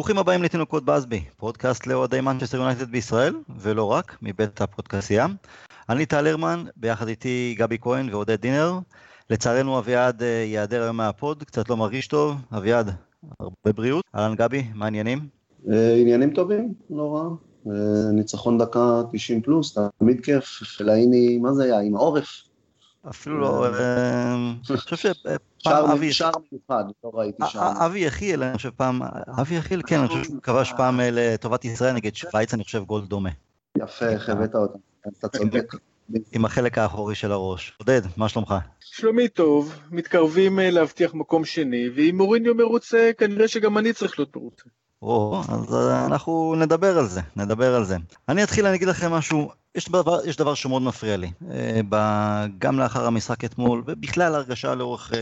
ברוכים הבאים לתינוקות באזבי, פודקאסט לאוהדי מנצ'סטר יונייטד בישראל, ולא רק, מבית הפודקאסייה. אני טל הרמן, ביחד איתי גבי כהן ועודד דינר. לצערנו אביעד אה, ייעדר היום מהפוד, קצת לא מרגיש טוב. אביעד, הרבה בריאות. אהלן גבי, מה העניינים? אה, עניינים טובים, לא רע. אה, ניצחון דקה 90 פלוס, תמיד כיף. פלאיני, מה זה היה? עם העורף. אפילו לא, אני חושב שפעם אבי... שער מיוחד, לא ראיתי שער. אבי יחיאל, אני חושב פעם, אבי יחיאל, כן, אני חושב שהוא כבש פעם לטובת ישראל נגד שווייץ, אני חושב גול דומה. יפה, איך הבאת אותם, אתה צודק. עם החלק האחורי של הראש. עודד, מה שלומך? שלומי טוב, מתקרבים להבטיח מקום שני, ואם מוריניו מרוצה, כנראה שגם אני צריך להיות מרוצה. או, אז אנחנו נדבר על זה, נדבר על זה. אני אתחיל, אני אגיד לכם משהו, יש דבר, יש דבר שמאוד מפריע לי, גם לאחר המשחק אתמול, ובכלל הרגשה לאורך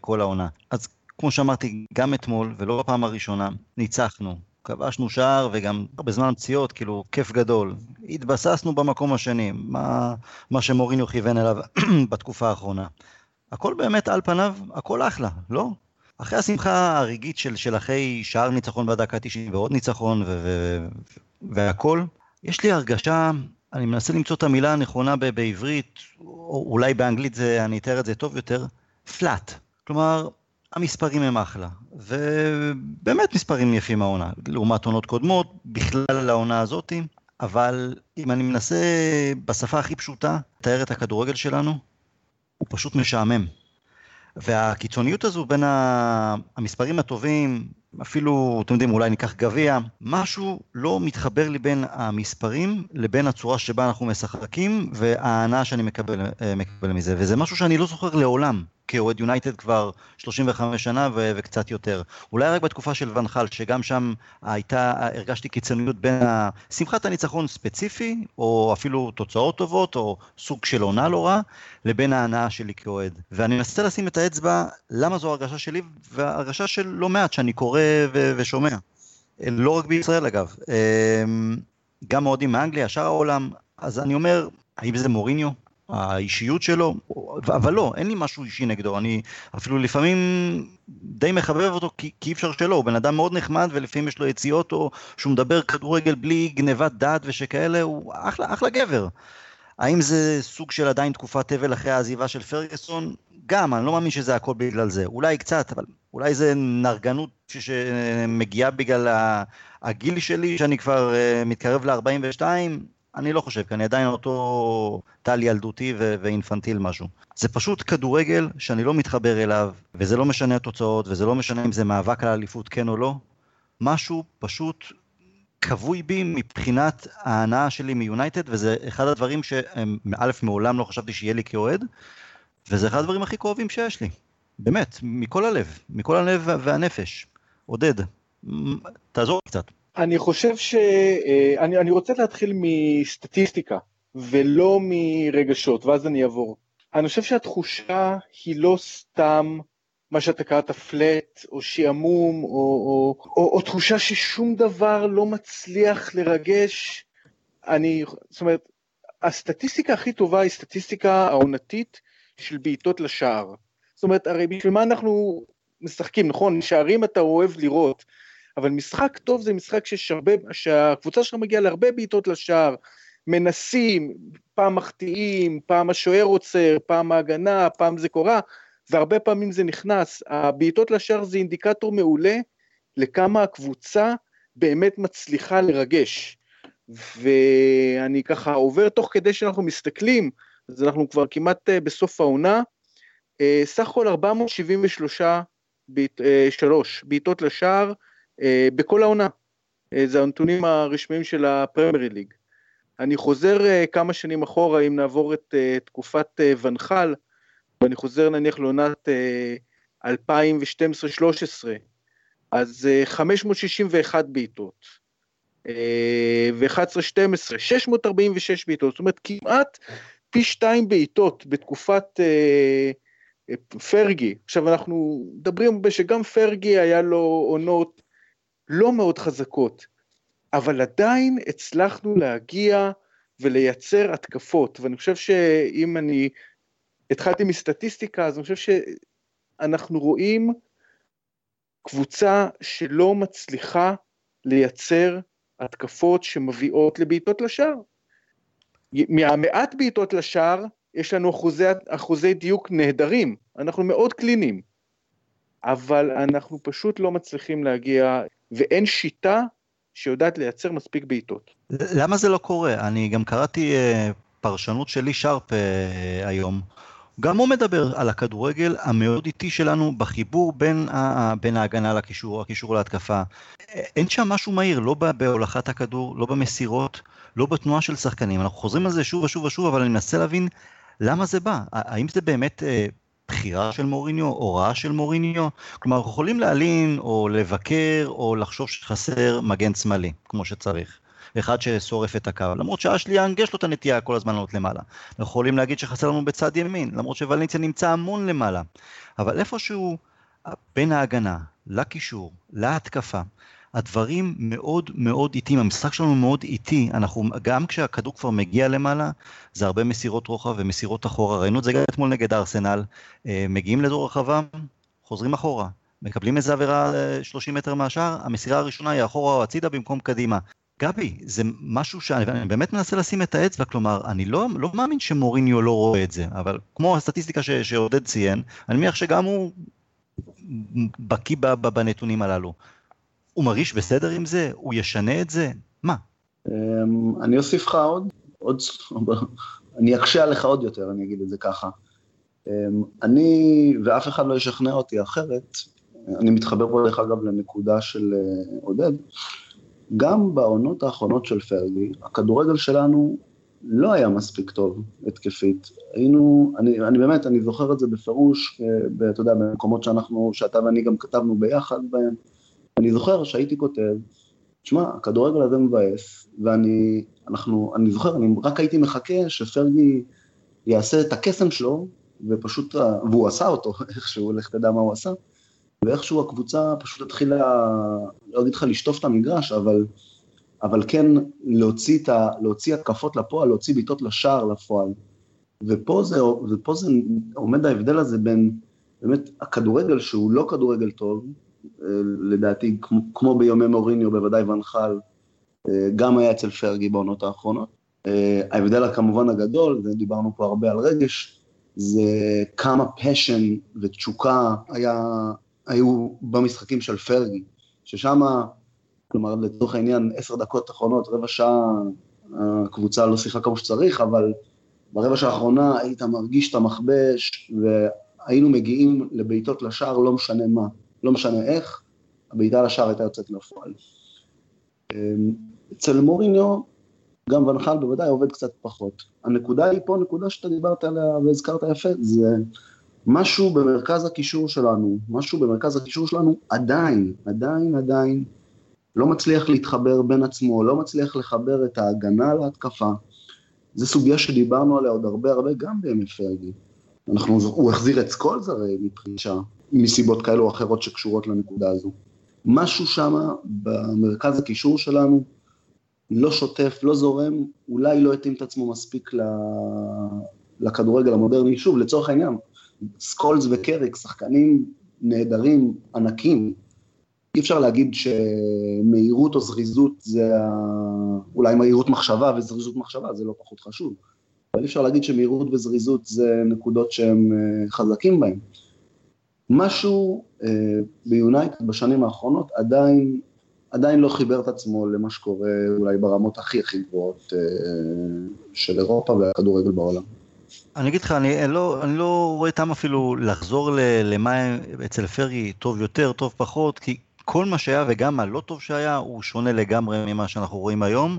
כל העונה. אז כמו שאמרתי, גם אתמול, ולא בפעם הראשונה, ניצחנו. כבשנו שער וגם בזמן פציעות, כאילו, כיף גדול. התבססנו במקום השני, מה, מה שמוריניו כיוון אליו בתקופה האחרונה. הכל באמת על פניו, הכל אחלה, לא? אחרי השמחה הרגעית של, של אחרי שער ניצחון בדקה 90 ועוד ניצחון והכל, יש לי הרגשה, אני מנסה למצוא את המילה הנכונה ב- בעברית, או אולי באנגלית זה, אני אתאר את זה טוב יותר, פלאט. כלומר, המספרים הם אחלה, ובאמת מספרים יפים העונה, לעומת עונות קודמות, בכלל העונה הזאתי, אבל אם אני מנסה בשפה הכי פשוטה לתאר את הכדורגל שלנו, הוא פשוט משעמם. והקיצוניות הזו בין המספרים הטובים, אפילו, אתם יודעים, אולי ניקח גביע, משהו לא מתחבר לי בין המספרים לבין הצורה שבה אנחנו משחקים וההנאה שאני מקבל, אה, מקבל מזה, וזה משהו שאני לא זוכר לעולם. כאוהד יונייטד כבר 35 שנה ו- וקצת יותר. אולי רק בתקופה של ונחל, שגם שם הייתה, הרגשתי קיצוניות בין שמחת הניצחון ספציפי, או אפילו תוצאות טובות, או סוג של עונה לא רע, לבין ההנאה שלי כאוהד. ואני מנסה לשים את האצבע, למה זו הרגשה שלי, והרגשה של לא מעט שאני קורא ו- ושומע. לא רק בישראל אגב, אמ, גם אוהדים מאנגליה, שאר העולם, אז אני אומר, האם זה מוריניו? האישיות שלו, אבל לא, אין לי משהו אישי נגדו, אני אפילו לפעמים די מחבב אותו כי, כי אי אפשר שלא, הוא בן אדם מאוד נחמד ולפעמים יש לו יציאות או שהוא מדבר כדורגל בלי גנבת דעת ושכאלה, הוא אחלה, אחלה גבר. האם זה סוג של עדיין תקופת אבל אחרי העזיבה של פרגוסון? גם, אני לא מאמין שזה הכל בגלל זה, אולי קצת, אבל אולי זה נרגנות שמגיעה בגלל הגיל שלי, שאני כבר אה, מתקרב ל-42, אני לא חושב, כי אני עדיין אותו טל ילדותי ו- ואינפנטיל משהו. זה פשוט כדורגל שאני לא מתחבר אליו, וזה לא משנה התוצאות, וזה לא משנה אם זה מאבק על האליפות כן או לא. משהו פשוט כבוי בי מבחינת ההנאה שלי מיונייטד, וזה אחד הדברים שא', מעולם לא חשבתי שיהיה לי כאוהד, וזה אחד הדברים הכי כואבים שיש לי. באמת, מכל הלב, מכל הלב והנפש. עודד, תעזור קצת. אני חושב ש... אה, אני, אני רוצה להתחיל מסטטיסטיקה, ולא מרגשות, ואז אני אעבור. אני חושב שהתחושה היא לא סתם מה שאתה קראת פלט, או שעמום, או, או, או, או תחושה ששום דבר לא מצליח לרגש. אני, זאת אומרת, הסטטיסטיקה הכי טובה היא סטטיסטיקה העונתית של בעיטות לשער. זאת אומרת, הרי בשביל מה אנחנו משחקים, נכון? שערים אתה אוהב לראות, אבל משחק טוב זה משחק ששרבה, שהקבוצה שלך מגיעה להרבה בעיטות לשער, מנסים, פעם מחטיאים, פעם השוער עוצר, פעם ההגנה, פעם זה קורה, והרבה פעמים זה נכנס. הבעיטות לשער זה אינדיקטור מעולה לכמה הקבוצה באמת מצליחה לרגש. ואני ככה עובר תוך כדי שאנחנו מסתכלים, אז אנחנו כבר כמעט אה, בסוף העונה, אה, סך הכל 473 בעיט, אה, בעיטות לשער, בכל העונה. אה, זה הנתונים הרשמיים של הפרמייר ליג. אני חוזר אה, כמה שנים אחורה, אם נעבור את תקופת ונחל, ואני חוזר נניח לעונת 2012-2013, אז 561 בעיטות, ו-11-12, 646 בעיטות, זאת אומרת כמעט פי שתיים בעיטות בתקופת פרגי. עכשיו אנחנו מדברים שגם פרגי היה לו עונות לא מאוד חזקות, אבל עדיין הצלחנו להגיע ולייצר התקפות, ואני חושב שאם אני התחלתי מסטטיסטיקה, אז אני חושב שאנחנו רואים קבוצה שלא מצליחה לייצר התקפות שמביאות לבעיטות לשער. מהמעט בעיטות לשער, יש לנו אחוזי, אחוזי דיוק נהדרים, אנחנו מאוד קליניים, אבל אנחנו פשוט לא מצליחים להגיע, ואין שיטה שיודעת לייצר מספיק בעיטות. למה זה לא קורה? אני גם קראתי uh, פרשנות שלי שרפ uh, היום. גם הוא מדבר על הכדורגל המאוד איטי שלנו בחיבור בין, ה, בין ההגנה לקישור, הקישור להתקפה. אין שם משהו מהיר, לא בהולכת הכדור, לא במסירות, לא בתנועה של שחקנים. אנחנו חוזרים על זה שוב ושוב ושוב, אבל אני מנסה להבין למה זה בא. האם זה באמת אה, בחירה של מוריניו, הוראה של מוריניו? כלומר, אנחנו יכולים להלין או לבקר או לחשוב שחסר מגן שמאלי, כמו שצריך. אחד ששורף את הקו, למרות שאשלי יאנג יש לו את הנטייה כל הזמן לעלות למעלה. אנחנו יכולים להגיד שחסר לנו בצד ימין, למרות שוולנסיה נמצא המון למעלה. אבל איפשהו בין ההגנה לקישור, להתקפה, הדברים מאוד מאוד איטיים, המשחק שלנו מאוד איטי, אנחנו, גם כשהכדור כבר מגיע למעלה, זה הרבה מסירות רוחב ומסירות אחורה, ראינו את זה גם אתמול נגד ארסנל, אה, מגיעים לדור רחבה, חוזרים אחורה, מקבלים איזה עבירה 30 אה, מטר מהשאר, המסירה הראשונה היא אחורה או הצידה במקום קדימה. גבי, זה משהו שאני באמת מנסה לשים את האצבע, כלומר, אני לא, לא מאמין שמוריניו לא רואה את זה, אבל כמו הסטטיסטיקה ש, שעודד ציין, אני מניח שגם הוא בקיא בנתונים הללו. הוא מרגיש בסדר עם זה? הוא ישנה את זה? מה? אמ, אני אוסיף לך עוד, עוד, אני אקשה עליך עוד יותר, אני אגיד את זה ככה. אמ, אני, ואף אחד לא ישכנע אותי אחרת, אני מתחבר פה דרך אגב לנקודה של אה, עודד, גם בעונות האחרונות של פרגי, הכדורגל שלנו לא היה מספיק טוב התקפית. היינו, אני, אני באמת, אני זוכר את זה בפירוש, אה, אתה יודע, במקומות שאנחנו, שאתה ואני גם כתבנו ביחד בהם. אני זוכר שהייתי כותב, תשמע, הכדורגל הזה מבאס, ואני, אנחנו, אני זוכר, אני רק הייתי מחכה שפרגי יעשה את הקסם שלו, ופשוט, והוא עשה אותו, איכשהו, לך תדע מה הוא עשה, ואיכשהו הקבוצה פשוט התחילה, לא אגיד לך לשטוף את המגרש, אבל, אבל כן להוציא, את ה, להוציא התקפות לפועל, להוציא בעיטות לשער לפועל. ופה זה, ופה זה עומד ההבדל הזה בין באמת הכדורגל שהוא לא כדורגל טוב, לדעתי כמו, כמו ביומי מוריניו בוודאי ונחל, אה, גם היה אצל פרגי בעונות האחרונות. אה, ההבדל כמובן הגדול, ודיברנו פה הרבה על רגש, זה כמה פשן ותשוקה היה היו במשחקים של פרגי, ששם, כלומר לצורך העניין עשר דקות אחרונות, רבע שעה, הקבוצה לא שיחקה כמו שצריך, אבל ברבע שעה האחרונה היית מרגיש את המכבש, והיינו מגיעים לבעיטות לשער, לא משנה מה, לא משנה איך, הבעיטה לשער הייתה יוצאת לפועל. אמ, אצל מוריניו, גם ונחל בוודאי עובד קצת פחות. הנקודה היא פה, נקודה שאתה דיברת עליה והזכרת יפה, זה משהו במרכז הקישור שלנו, משהו במרכז הקישור שלנו עדיין, עדיין, עדיין לא מצליח להתחבר בין עצמו, לא מצליח לחבר את ההגנה להתקפה. זו סוגיה שדיברנו עליה עוד הרבה הרבה גם בימי פרגי. אנחנו, הוא החזיר את סקולס הרי מפרישה, מסיבות כאלו או אחרות שקשורות לנקודה הזו. משהו שם במרכז הקישור שלנו לא שוטף, לא זורם, אולי לא התאים את עצמו מספיק לכדורגל המודרני. שוב, לצורך העניין, סקולס וקריק, שחקנים נהדרים, ענקים. אי אפשר להגיד שמהירות או זריזות זה ה... אולי מהירות מחשבה וזריזות מחשבה זה לא פחות חשוב, אבל אי אפשר להגיד שמהירות וזריזות זה נקודות שהם אה, חזקים בהן. משהו אה, ביונייטד בשנים האחרונות עדיין, עדיין לא חיבר את עצמו למה שקורה אולי ברמות הכי הכי גבוהות אה, של אירופה והכדורגל בעולם. אני אגיד לך, אני לא, אני לא רואה טעם אפילו לחזור למה אצל פרגי טוב יותר, טוב פחות, כי כל מה שהיה וגם הלא טוב שהיה, הוא שונה לגמרי ממה שאנחנו רואים היום,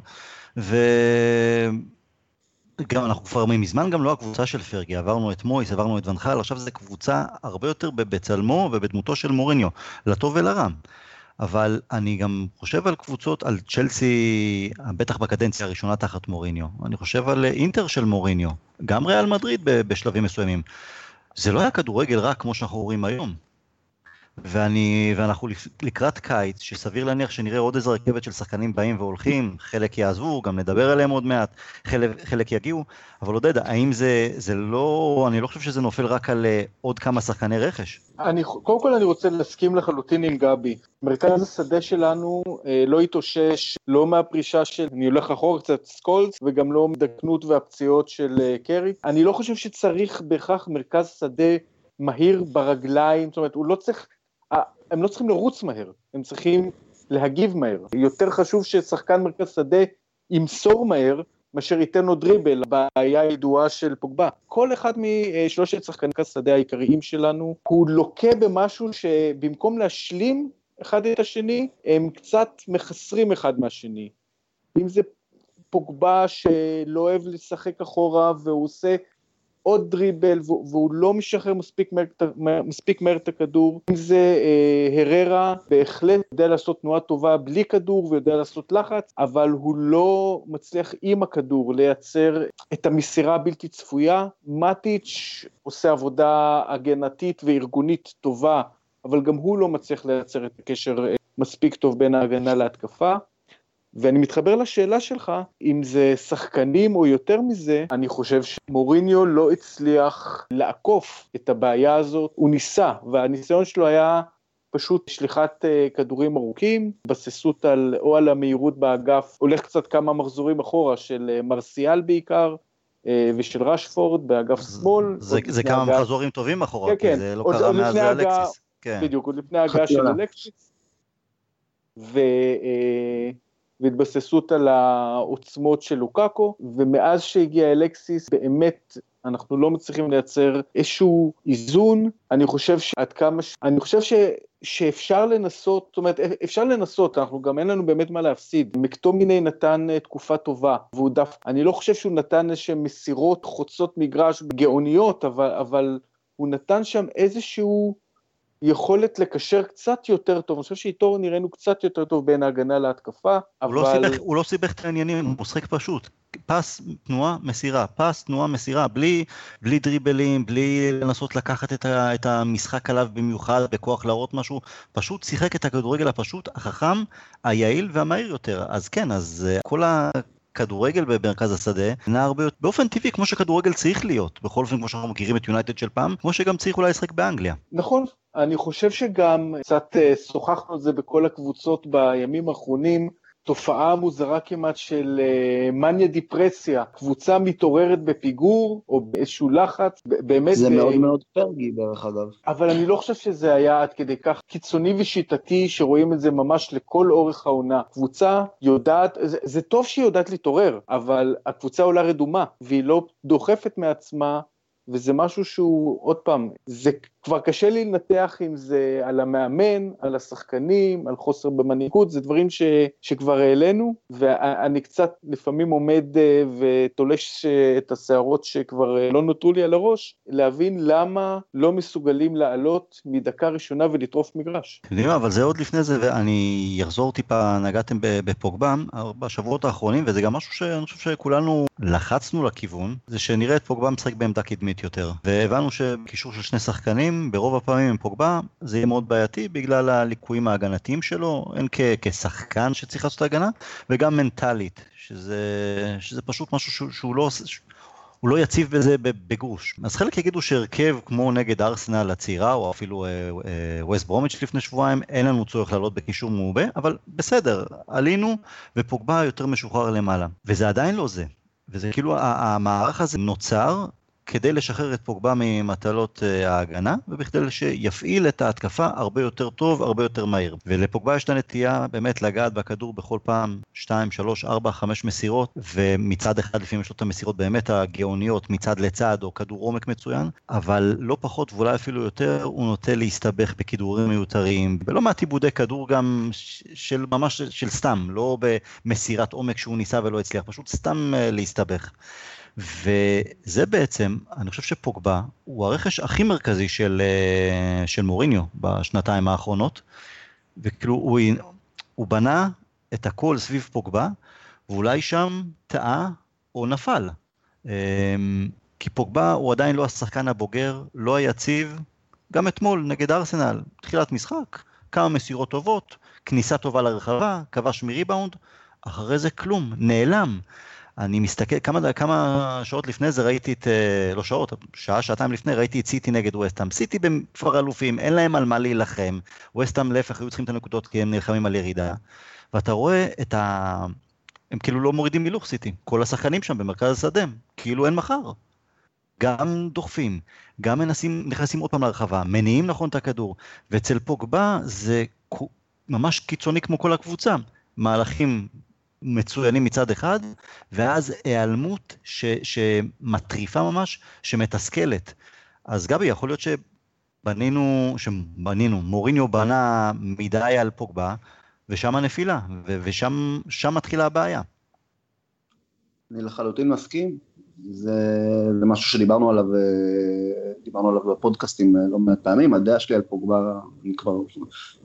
וגם אנחנו כבר מזמן גם לא הקבוצה של פרגי, עברנו את מויס, עברנו את ונחל, עכשיו זו קבוצה הרבה יותר בצלמו ובדמותו של מוריניו, לטוב ולרע. אבל אני גם חושב על קבוצות, על צ'לסי, בטח בקדנציה הראשונה תחת מוריניו. אני חושב על אינטר של מוריניו, גם ריאל מדריד בשלבים מסוימים. זה לא היה כדורגל רק כמו שאנחנו רואים היום. ואני, ואנחנו לקראת קיץ, שסביר להניח שנראה עוד איזה רכבת של שחקנים באים והולכים, חלק יעזבו, גם נדבר עליהם עוד מעט, חלק, חלק יגיעו, אבל עודד, האם זה, זה לא, אני לא חושב שזה נופל רק על uh, עוד כמה שחקני רכש. אני, קודם כל אני רוצה להסכים לחלוטין עם גבי. מרכז השדה שלנו אה, לא התאושש, לא מהפרישה של, אני הולך אחורה קצת, סקולס, וגם לא מדקנות והפציעות של אה, קרי. אני לא חושב שצריך בהכרח מרכז שדה מהיר ברגליים, זאת אומרת, הוא לא צריך, הם לא צריכים לרוץ מהר, הם צריכים להגיב מהר. יותר חשוב ששחקן מרכז שדה ימסור מהר, מאשר ייתן לו דריבל, הבעיה הידועה של פוגבה. כל אחד משלושת שחקני מרכז שדה העיקריים שלנו, הוא לוקה במשהו שבמקום להשלים אחד את השני, הם קצת מחסרים אחד מהשני. אם זה פוגבה שלא אוהב לשחק אחורה והוא עושה עוד דריבל והוא לא משחרר מספיק מהר, מספיק מהר את הכדור. אם זה אה, הררה, בהחלט יודע לעשות תנועה טובה בלי כדור ויודע לעשות לחץ, אבל הוא לא מצליח עם הכדור לייצר את המסירה הבלתי צפויה. מטיץ' עושה עבודה הגנתית וארגונית טובה, אבל גם הוא לא מצליח לייצר את הקשר אה, מספיק טוב בין ההגנה להתקפה. ואני מתחבר לשאלה שלך, אם זה שחקנים או יותר מזה, אני חושב שמוריניו לא הצליח לעקוף את הבעיה הזאת, הוא ניסה, והניסיון שלו היה פשוט שליחת uh, כדורים ארוכים, התבססות על, או על המהירות באגף, הולך קצת כמה מחזורים אחורה של uh, מרסיאל בעיקר, uh, ושל רשפורד באגף שמאל. זה, זה כמה באגף... מחזורים טובים אחורה, כן, כי כן. זה לא קרה מאז אלקסיס. כן. בדיוק, עוד לפני ההגעה של אלקסיס. ו... והתבססות על העוצמות של לוקאקו, ומאז שהגיע אלקסיס באמת אנחנו לא מצליחים לייצר איזשהו איזון, אני חושב שעד כמה, ש... אני חושב ש... שאפשר לנסות, זאת אומרת אפשר לנסות, אנחנו גם אין לנו באמת מה להפסיד, מקטומיני נתן אה, תקופה טובה, והוא דף, אני לא חושב שהוא נתן איזשהם מסירות חוצות מגרש גאוניות, אבל, אבל הוא נתן שם איזשהו יכולת לקשר קצת יותר טוב, אני חושב שאיתו נראינו קצת יותר טוב בין ההגנה להתקפה, אבל... הוא לא סיבך, הוא לא סיבך את העניינים, הוא משחק פשוט. פס, תנועה, מסירה, פס, תנועה, מסירה, בלי, בלי דריבלים, בלי לנסות לקחת את, ה, את המשחק עליו במיוחד, בכוח להראות משהו, פשוט שיחק את הכדורגל הפשוט, החכם, היעיל והמהיר יותר. אז כן, אז אה, כל ה... כדורגל במרכז השדה נע הרבה יותר באופן טבעי כמו שכדורגל צריך להיות בכל אופן כמו שאנחנו מכירים את יונייטד של פעם כמו שגם צריך אולי לשחק באנגליה. נכון אני חושב שגם קצת אה, שוחחנו על זה בכל הקבוצות בימים האחרונים תופעה מוזרה כמעט של uh, מניה דיפרסיה, קבוצה מתעוררת בפיגור או באיזשהו לחץ, באמת... זה מאוד uh, מאוד פרגי דרך אגב. אבל אני לא חושב שזה היה עד כדי כך קיצוני ושיטתי שרואים את זה ממש לכל אורך העונה. קבוצה יודעת, זה, זה טוב שהיא יודעת להתעורר, אבל הקבוצה עולה רדומה והיא לא דוחפת מעצמה וזה משהו שהוא, עוד פעם, זה כבר קשה לי לנתח אם זה על המאמן, על השחקנים, על חוסר במנהיגות, זה דברים ש, שכבר העלינו, ואני קצת לפעמים עומד אה, ותולש את השערות שכבר אה, לא נותרו לי על הראש, להבין למה לא מסוגלים לעלות מדקה ראשונה ולטרוף מגרש. אתם יודעים, אבל זה עוד לפני זה, ואני אחזור טיפה, נגעתם בפוגבם בשבועות האחרונים, וזה גם משהו שאני חושב שכולנו לחצנו לכיוון, זה שנראה את פוגבם משחק בעמדה קדמית יותר, והבנו שקישור של שני שחקנים, ברוב הפעמים עם פוגבה, זה יהיה מאוד בעייתי בגלל הליקויים ההגנתיים שלו, הן כ- כשחקן שצריך לעשות הגנה, וגם מנטלית, שזה, שזה פשוט משהו שהוא, שהוא לא... הוא לא יציב בזה בגרוש. אז חלק יגידו שהרכב כמו נגד ארסנל הצעירה, או אפילו ווסט אה, ברומיץ' לפני שבועיים, אין לנו צורך לעלות בקישור מעובה, אבל בסדר, עלינו ופוגבה יותר משוחרר למעלה. וזה עדיין לא זה. וזה כאילו המערך הזה נוצר כדי לשחרר את פוגבה ממטלות אה, ההגנה, ובכדי שיפעיל את ההתקפה הרבה יותר טוב, הרבה יותר מהיר. ולפוגבה יש את הנטייה באמת לגעת בכדור בכל פעם 2, 3, 4, 5 מסירות, ומצד אחד לפעמים יש לו את המסירות באמת הגאוניות מצד לצד, או כדור עומק מצוין, אבל לא פחות ואולי אפילו יותר, הוא נוטה להסתבך בכידורים מיותרים, ולא מעט עיבודי כדור גם של ממש של סתם, לא במסירת עומק שהוא ניסה ולא הצליח, פשוט סתם אה, להסתבך. וזה בעצם, אני חושב שפוגבה הוא הרכש הכי מרכזי של, אה, של מוריניו בשנתיים האחרונות, וכאילו הוא, הוא בנה את הכל סביב פוגבה, ואולי שם טעה או נפל. אמ, כי פוגבה הוא עדיין לא השחקן הבוגר, לא היציב, גם אתמול נגד ארסנל, תחילת משחק, כמה מסירות טובות, כניסה טובה לרחבה, כבש מריבאונד, אחרי זה כלום, נעלם. אני מסתכל, כמה, כמה שעות לפני זה ראיתי את, אה, לא שעות, שעה, שעתיים לפני, ראיתי את סיטי נגד ווסטהאם. סיטי בכפר אלופים, אין להם על מה להילחם. ווסטהאם להפך היו צריכים את הנקודות כי הם נלחמים על ירידה. ואתה רואה את ה... הם כאילו לא מורידים הילוך סיטי. כל השחקנים שם במרכז השדה, כאילו אין מחר. גם דוחפים, גם מנסים, נכנסים עוד פעם לרחבה, מניעים נכון את הכדור. ואצל פוגבה זה ממש קיצוני כמו כל הקבוצה. מהלכים מצוינים מצד אחד, ואז היעלמות ש, שמטריפה ממש, שמתסכלת. אז גבי, יכול להיות שבנינו, שבנינו, מוריניו בנה מדי על פוגבה, ושם הנפילה, ו, ושם מתחילה הבעיה. אני לחלוטין מסכים, זה, זה משהו שדיברנו עליו, דיברנו עליו בפודקאסטים לא מעט פעמים, הדעה שלי על פוגבה, אני כבר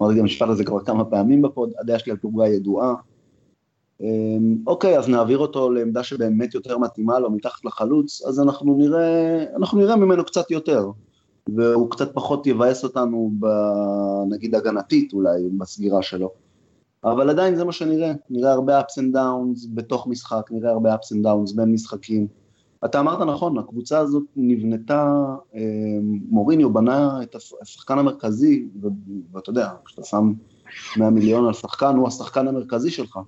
אמרתי גם המשפט הזה כבר כמה פעמים בפוד, הדעה שלי על פוגבה ידועה, אוקיי, אז נעביר אותו לעמדה שבאמת יותר מתאימה לו מתחת לחלוץ, אז אנחנו נראה, אנחנו נראה ממנו קצת יותר, והוא קצת פחות יבאס אותנו, ב, נגיד הגנתית אולי, בסגירה שלו. אבל עדיין זה מה שנראה, נראה הרבה ups and downs בתוך משחק, נראה הרבה ups and downs בין משחקים. אתה אמרת נכון, הקבוצה הזאת נבנתה, אמ, מוריניו בנה את השחקן המרכזי, ואתה יודע, כשאתה שם 100 מיליון על שחקן, הוא השחקן המרכזי שלך.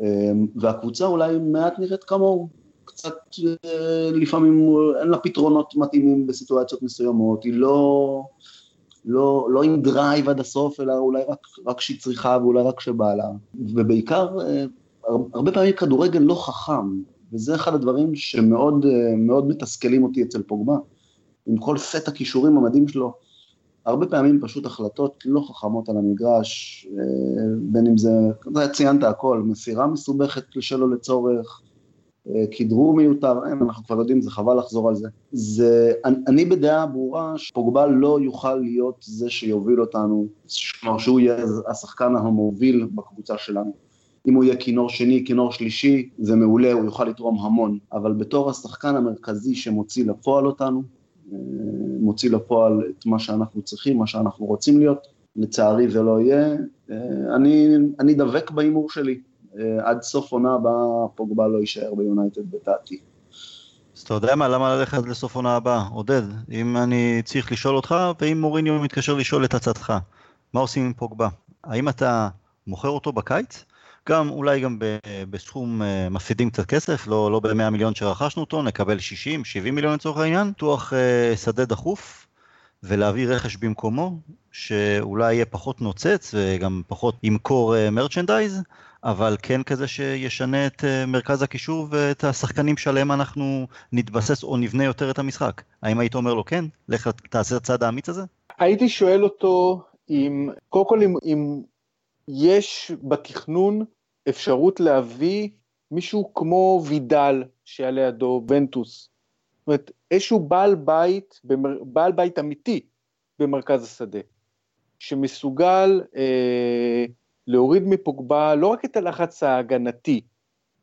אמ, והקבוצה אולי מעט נראית כמוהו, קצת אה, לפעמים אין לה פתרונות מתאימים בסיטואציות מסוימות, היא לא, לא, לא עם drive עד הסוף, אלא אולי רק, רק שהיא צריכה ואולי רק שבא לה, ובעיקר אה, הרבה פעמים כדורגל לא חכם, וזה אחד הדברים שמאוד אה, מתסכלים אותי אצל פוגבה, עם כל סט הכישורים המדהים שלו, הרבה פעמים פשוט החלטות לא חכמות על המגרש, אה, בין אם זה, אתה ציינת הכל, מסירה מסובכת שלא לצורך, אה, כדרור מיותר, אין, אנחנו כבר יודעים, זה חבל לחזור על זה. זה, אני, אני בדעה ברורה שפוגבה לא יוכל להיות זה שיוביל אותנו, כלומר שהוא יהיה השחקן המוביל בקבוצה שלנו. אם הוא יהיה כינור שני, כינור שלישי, זה מעולה, הוא יוכל לתרום המון, אבל בתור השחקן המרכזי שמוציא לפועל אותנו, מוציא לפועל את מה שאנחנו צריכים, מה שאנחנו רוצים להיות. לצערי זה לא יהיה. אני, אני דבק בהימור שלי. עד סוף עונה הבאה פוגבה לא יישאר ביונייטד בדעתי. אז אתה יודע מה, למה ללכת לסוף עונה הבאה? עודד, אם אני צריך לשאול אותך, ואם מוריניו מתקשר לשאול את עצתך, מה עושים עם פוגבה? האם אתה מוכר אותו בקיץ? גם אולי גם בסכום אה, מפסידים קצת כסף, לא, לא ב-100 מיליון שרכשנו אותו, נקבל 60, 70 מיליון לצורך העניין, פיתוח אה, שדה דחוף ולהביא רכש במקומו, שאולי יהיה פחות נוצץ וגם פחות ימכור מרצ'נדייז, אה, אבל כן כזה שישנה את מרכז הקישור ואת השחקנים שעליהם אנחנו נתבסס או נבנה יותר את המשחק. האם היית אומר לו כן? לך תעשה את הצעד האמיץ הזה? הייתי שואל אותו אם, קודם כל אם, אם יש בתכנון אפשרות להביא מישהו כמו וידל שהיה לידו, ונטוס. זאת אומרת, איזשהו בעל בית, בעל בית אמיתי במרכז השדה, שמסוגל אה, להוריד מפוגבה לא רק את הלחץ ההגנתי,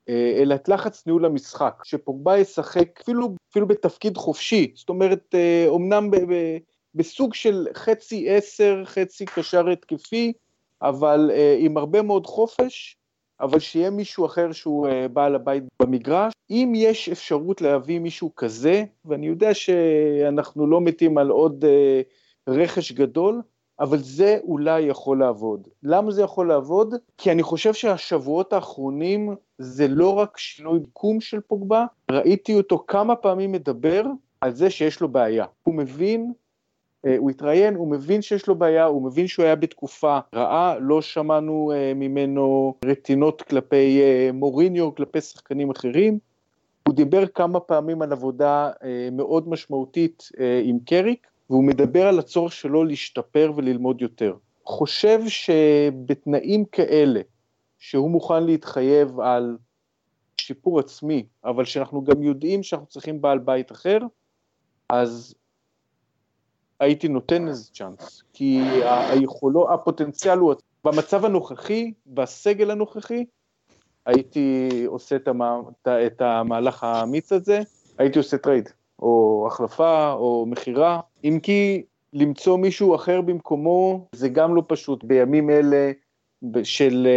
אה, אלא את לחץ ניהול המשחק, שפוגבה ישחק אפילו, אפילו בתפקיד חופשי, זאת אומרת, אה, אומנם ב, ב, בסוג של חצי עשר, חצי קשר התקפי, אבל uh, עם הרבה מאוד חופש, אבל שיהיה מישהו אחר שהוא uh, בעל הבית במגרש. אם יש אפשרות להביא מישהו כזה, ואני יודע שאנחנו לא מתים על עוד uh, רכש גדול, אבל זה אולי יכול לעבוד. למה זה יכול לעבוד? כי אני חושב שהשבועות האחרונים זה לא רק שינוי קום של פוגבה, ראיתי אותו כמה פעמים מדבר על זה שיש לו בעיה. הוא מבין אה, הוא התראיין, הוא מבין שיש לו בעיה, הוא מבין שהוא היה בתקופה רעה, לא שמענו אה, ממנו רטינות כלפי אה, מוריניו, כלפי שחקנים אחרים. הוא דיבר כמה פעמים על עבודה מאוד משמעותית עם קריק, והוא מדבר על הצורך שלו להשתפר וללמוד יותר. חושב שבתנאים כאלה, שהוא מוכן להתחייב על שיפור עצמי, אבל שאנחנו גם יודעים שאנחנו צריכים בעל בית אחר, אז הייתי נותן איזה צ'אנס, כי היכולו, הפוטנציאל הוא, במצב הנוכחי, בסגל הנוכחי, הייתי עושה את, המה, את המהלך האמיץ הזה, הייתי עושה trade, או החלפה, או מכירה, אם כי למצוא מישהו אחר במקומו זה גם לא פשוט. בימים אלה של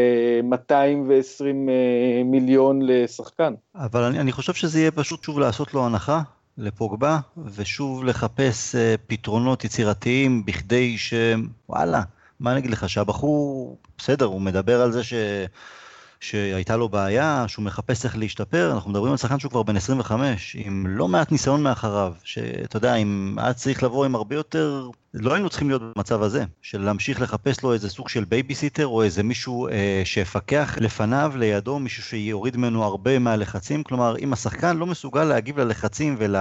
220 אה, אה, מיליון לשחקן. אבל אני, אני חושב שזה יהיה פשוט שוב לעשות לו הנחה לפוגבה, ושוב לחפש uh, פתרונות יצירתיים בכדי שוואלה, מה אני אגיד לך, שהבחור, בסדר, הוא מדבר על זה ש... שהייתה לו בעיה, שהוא מחפש איך להשתפר, אנחנו מדברים על שחקן שהוא כבר בן 25, עם לא מעט ניסיון מאחריו, שאתה יודע, אם היה צריך לבוא עם הרבה יותר, לא היינו צריכים להיות במצב הזה, של להמשיך לחפש לו איזה סוג של בייביסיטר, או איזה מישהו אה, שיפקח לפניו, לידו, מישהו שיוריד ממנו הרבה מהלחצים, כלומר, אם השחקן לא מסוגל להגיב ללחצים ול...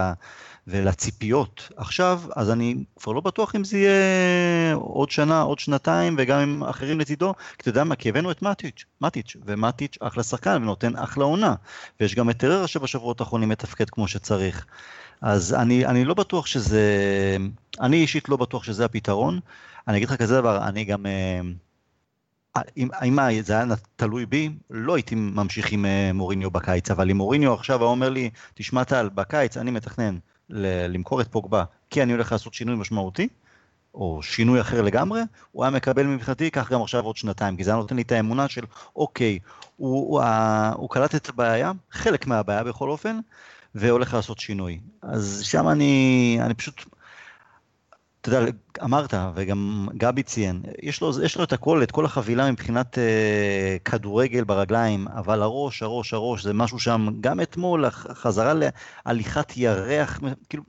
ולציפיות עכשיו, אז אני כבר לא בטוח אם זה יהיה עוד שנה, עוד שנתיים, וגם עם אחרים לצידו, כי אתה יודע מה, כי הבאנו את מטיץ', מטיץ', ומטיץ' אחלה שחקן ונותן אחלה עונה, ויש גם את הררה שבשבועות האחרונים מתפקד כמו שצריך. אז אני, אני לא בטוח שזה, אני אישית לא בטוח שזה הפתרון. אני אגיד לך כזה דבר, אני גם, אה, אם, אם זה היה תלוי בי, לא הייתי ממשיך עם אה, מוריניו בקיץ, אבל אם מוריניו עכשיו היה אומר לי, תשמע טל, בקיץ אני מתכנן למכור את פוגבה כי אני הולך לעשות שינוי משמעותי, או שינוי אחר לגמרי, הוא היה מקבל מבחינתי, כך גם עכשיו עוד שנתיים, כי זה היה נותן לי את האמונה של, אוקיי, הוא, הוא, הוא, קלט את הבעיה, חלק מהבעיה בכל אופן, והולך לעשות שינוי. אז שם אני, אני פשוט, אתה יודע, אמרת, וגם גבי ציין, יש לו, יש לו את הכל, את כל החבילה מבחינת אה, כדורגל ברגליים, אבל הראש, הראש, הראש, זה משהו שם, גם אתמול, חזרה להליכת ירח, כאילו,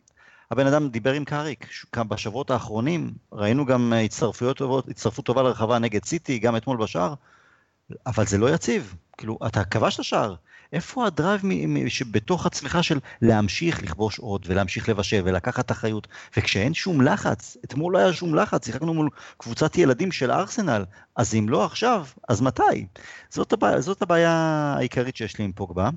הבן אדם דיבר עם קאריק, בשבועות האחרונים, ראינו גם הצטרפויות טובות, הצטרפות טובה לרחבה נגד סיטי, גם אתמול בשער, אבל זה לא יציב, כאילו, אתה כבשת שער, איפה הדרייב שבתוך עצמך של להמשיך לכבוש עוד ולהמשיך לבשל ולקחת אחריות וכשאין שום לחץ, אתמול לא היה שום לחץ, שיחקנו מול קבוצת ילדים של ארסנל, אז אם לא עכשיו, אז מתי? זאת הבעיה, זאת הבעיה העיקרית שיש לי עם פוגבה,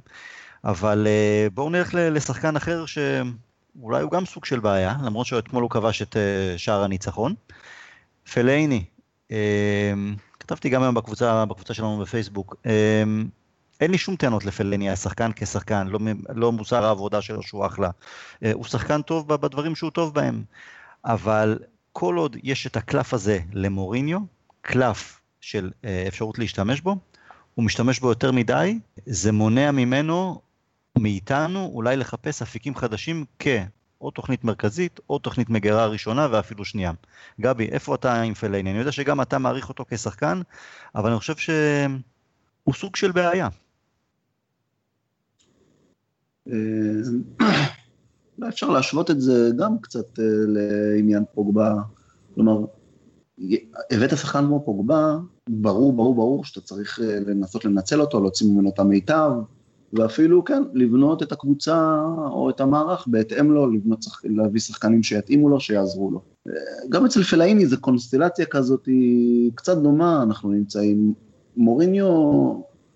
אבל אה, בואו נלך לשחקן אחר שאולי הוא גם סוג של בעיה, למרות שאתמול הוא כבש את אה, שער הניצחון. פלייני, אה, כתבתי גם היום בקבוצה, בקבוצה שלנו בפייסבוק, אין לי שום טענות לפלני, השחקן כשחקן, לא, לא מוסר העבודה שלו שהוא אחלה. אה, הוא שחקן טוב בדברים שהוא טוב בהם, אבל כל עוד יש את הקלף הזה למוריניו, קלף של אה, אפשרות להשתמש בו, הוא משתמש בו יותר מדי, זה מונע ממנו, מאיתנו, אולי לחפש אפיקים חדשים כ... או תוכנית מרכזית, או תוכנית מגירה ראשונה ואפילו שנייה. גבי, איפה אתה עם פלייני? אני יודע שגם אתה מעריך אותו כשחקן, אבל אני חושב שהוא סוג של בעיה. אה, אפשר להשוות את זה גם קצת אה, לעניין פוגבה, כלומר, הבאת שחקן כמו פוגבה, ברור, ברור, ברור שאתה צריך אה, לנסות לנצל אותו, להוציא ממנו את המיטב, ואפילו, כן, לבנות את הקבוצה או את המערך בהתאם לו, לבנות, להביא שחקנים שיתאימו לו, שיעזרו לו. גם אצל פלאיני זו קונסטלציה כזאת היא קצת דומה, אנחנו נמצאים, מוריניו,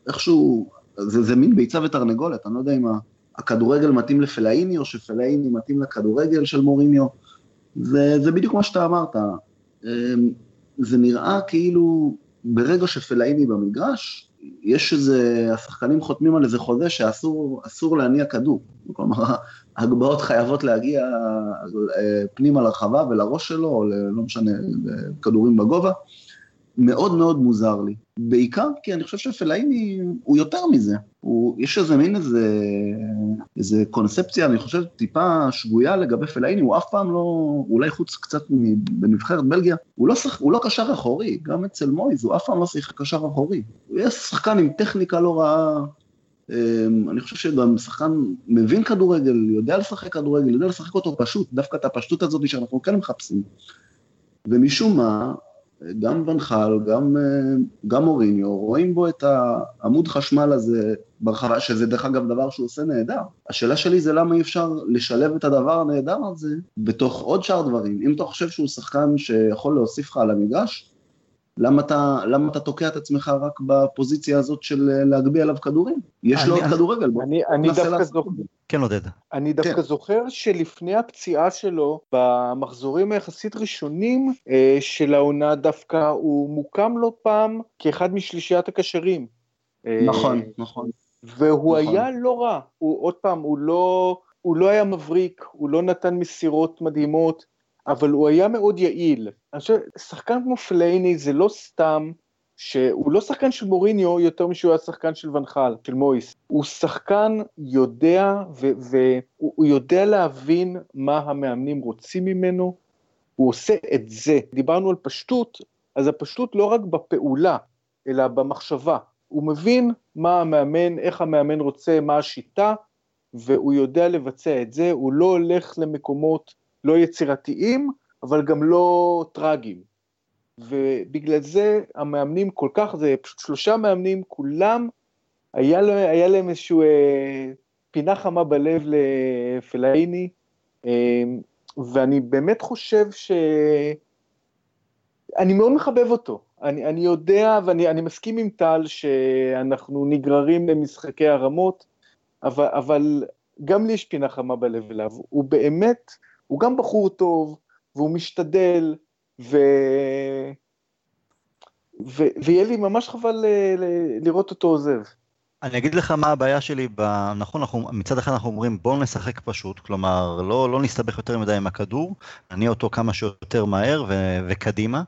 איכשהו, זה, זה מין ביצה ותרנגולת, אני לא יודע אם הכדורגל מתאים לפלאיני, או שפלאיני מתאים לכדורגל של מוריניו. זה, זה בדיוק מה שאתה אמרת. אמ, זה נראה כאילו ברגע שפלאיני במגרש, יש איזה, השחקנים חותמים על איזה חוזה שאסור להניע כדור. כלומר, ההגבהות חייבות להגיע אה, פנימה לרחבה ולראש שלו, או לא משנה, כדורים בגובה. מאוד מאוד מוזר לי. בעיקר כי אני חושב שפלאיני הוא יותר מזה. הוא, יש איזה מין איזה, איזה קונספציה, אני חושב, טיפה שגויה לגבי פלאיני, הוא אף פעם לא, אולי חוץ קצת בנבחרת בלגיה, הוא לא, שח, הוא לא קשר אחורי, גם אצל מויז, הוא אף פעם לא שיחק קשר אחורי. הוא יהיה שחקן עם טכניקה לא רעה. אמ, אני חושב שגם שחקן מבין כדורגל, יודע לשחק כדורגל, יודע לשחק אותו פשוט, דווקא את הפשטות הזאת שאנחנו כן מחפשים. ומשום מה, גם ונחל, גם, גם מוריניו, רואים בו את העמוד חשמל הזה ברחבה, שזה דרך אגב דבר שהוא עושה נהדר. השאלה שלי זה למה אי אפשר לשלב את הדבר הנהדר הזה בתוך עוד שאר דברים. אם אתה חושב שהוא שחקן שיכול להוסיף לך על המגרש, למה אתה, למה אתה תוקע את עצמך רק בפוזיציה הזאת של אה, להגביה עליו כדורים? יש לו עוד כדורגל, בוא אני, אני דווקא זוכר, כן עודד. אני דווקא כן. זוכר שלפני הפציעה שלו, במחזורים היחסית ראשונים אה, של העונה דווקא, הוא מוקם לא פעם כאחד משלישיית הקשרים. אה, נכון, נכון. והוא נכון. היה לא רע, הוא עוד פעם, הוא לא, הוא לא היה מבריק, הוא לא נתן מסירות מדהימות, אבל הוא היה מאוד יעיל. אני חושב, שחקן כמו פלייני זה לא סתם שהוא לא שחקן של מוריניו יותר משהוא היה שחקן של ונחל, של מויס. הוא שחקן יודע, והוא יודע להבין מה המאמנים רוצים ממנו, הוא עושה את זה. דיברנו על פשטות, אז הפשטות לא רק בפעולה, אלא במחשבה. הוא מבין מה המאמן, איך המאמן רוצה, מה השיטה, והוא יודע לבצע את זה, הוא לא הולך למקומות לא יצירתיים, אבל גם לא טרגיים. ובגלל זה המאמנים כל כך, זה פשוט שלושה מאמנים, כולם, היה, היה להם איזשהו אה, פינה חמה בלב לפלאיני, אה, ואני באמת חושב ש... אני מאוד מחבב אותו. אני, אני יודע ואני מסכים עם טל שאנחנו נגררים למשחקי הרמות, אבל, אבל גם לי יש פינה חמה בלב אליו. הוא באמת, הוא גם בחור טוב, והוא משתדל, ו... ו... ויהיה לי ממש חבל ל... ל... לראות אותו עוזב. אני אגיד לך מה הבעיה שלי, ב... נכון, אנחנו, מצד אחד אנחנו אומרים בואו נשחק פשוט, כלומר לא, לא נסתבך יותר מדי עם הכדור, נניע אותו כמה שיותר מהר ו... וקדימה.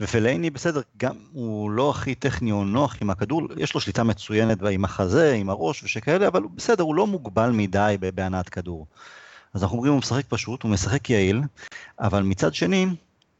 ופלייני בסדר, גם הוא לא הכי טכני או נוח עם הכדור, יש לו שליטה מצוינת עם החזה, עם הראש ושכאלה, אבל בסדר, הוא לא מוגבל מדי בהנעת כדור. אז אנחנו אומרים הוא משחק פשוט, הוא משחק יעיל, אבל מצד שני,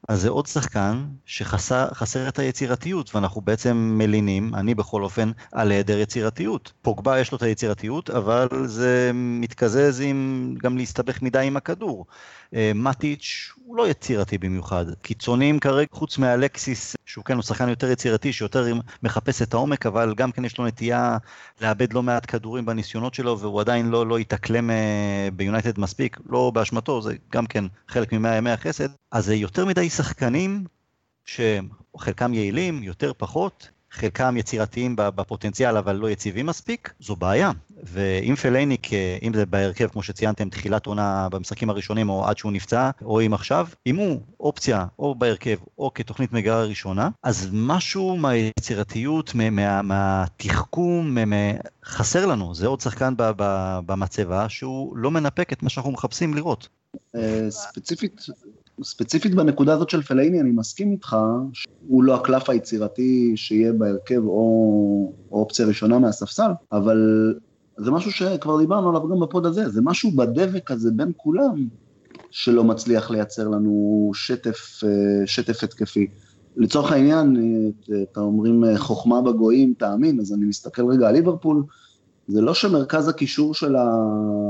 אז זה עוד שחקן שחסר את היצירתיות, ואנחנו בעצם מלינים, אני בכל אופן, על היעדר יצירתיות. פוגבה יש לו את היצירתיות, אבל זה מתקזז עם גם להסתבך מדי עם הכדור. אה, מטיץ' הוא לא יצירתי במיוחד. קיצונים כרגע, חוץ מאלקסיס, שהוא כן, הוא שחקן יותר יצירתי, שיותר מחפש את העומק, אבל גם כן יש לו נטייה לאבד לא מעט כדורים בניסיונות שלו, והוא עדיין לא, לא התאקלם אה, ביונייטד מספיק, לא באשמתו, זה גם כן חלק ממאה ימי החסד. אז זה יותר מדי שחקנים שחלקם יעילים, יותר פחות, חלקם יצירתיים בפוטנציאל אבל לא יציבים מספיק, זו בעיה. ואם פלאיני, אם זה בהרכב כמו שציינתם, תחילת עונה במשחקים הראשונים או עד שהוא נפצע, או אם עכשיו, אם הוא אופציה או בהרכב או כתוכנית מגירה ראשונה, אז משהו מהיצירתיות, מה, מהתחכום, מה, חסר לנו. זה עוד שחקן במצבה שהוא לא מנפק את מה שאנחנו מחפשים לראות. אה, ספציפית, ספציפית בנקודה הזאת של פלאיני, אני מסכים איתך שהוא לא הקלף היצירתי שיהיה בהרכב או, או אופציה ראשונה מהספסל, אבל זה משהו שכבר דיברנו עליו גם בפוד הזה, זה משהו בדבק הזה בין כולם שלא מצליח לייצר לנו שטף, אה, שטף התקפי. לצורך העניין, אה, אתה אומרים אה, חוכמה בגויים, תאמין, אז אני מסתכל רגע על ליברפול, זה לא שמרכז הקישור שלה,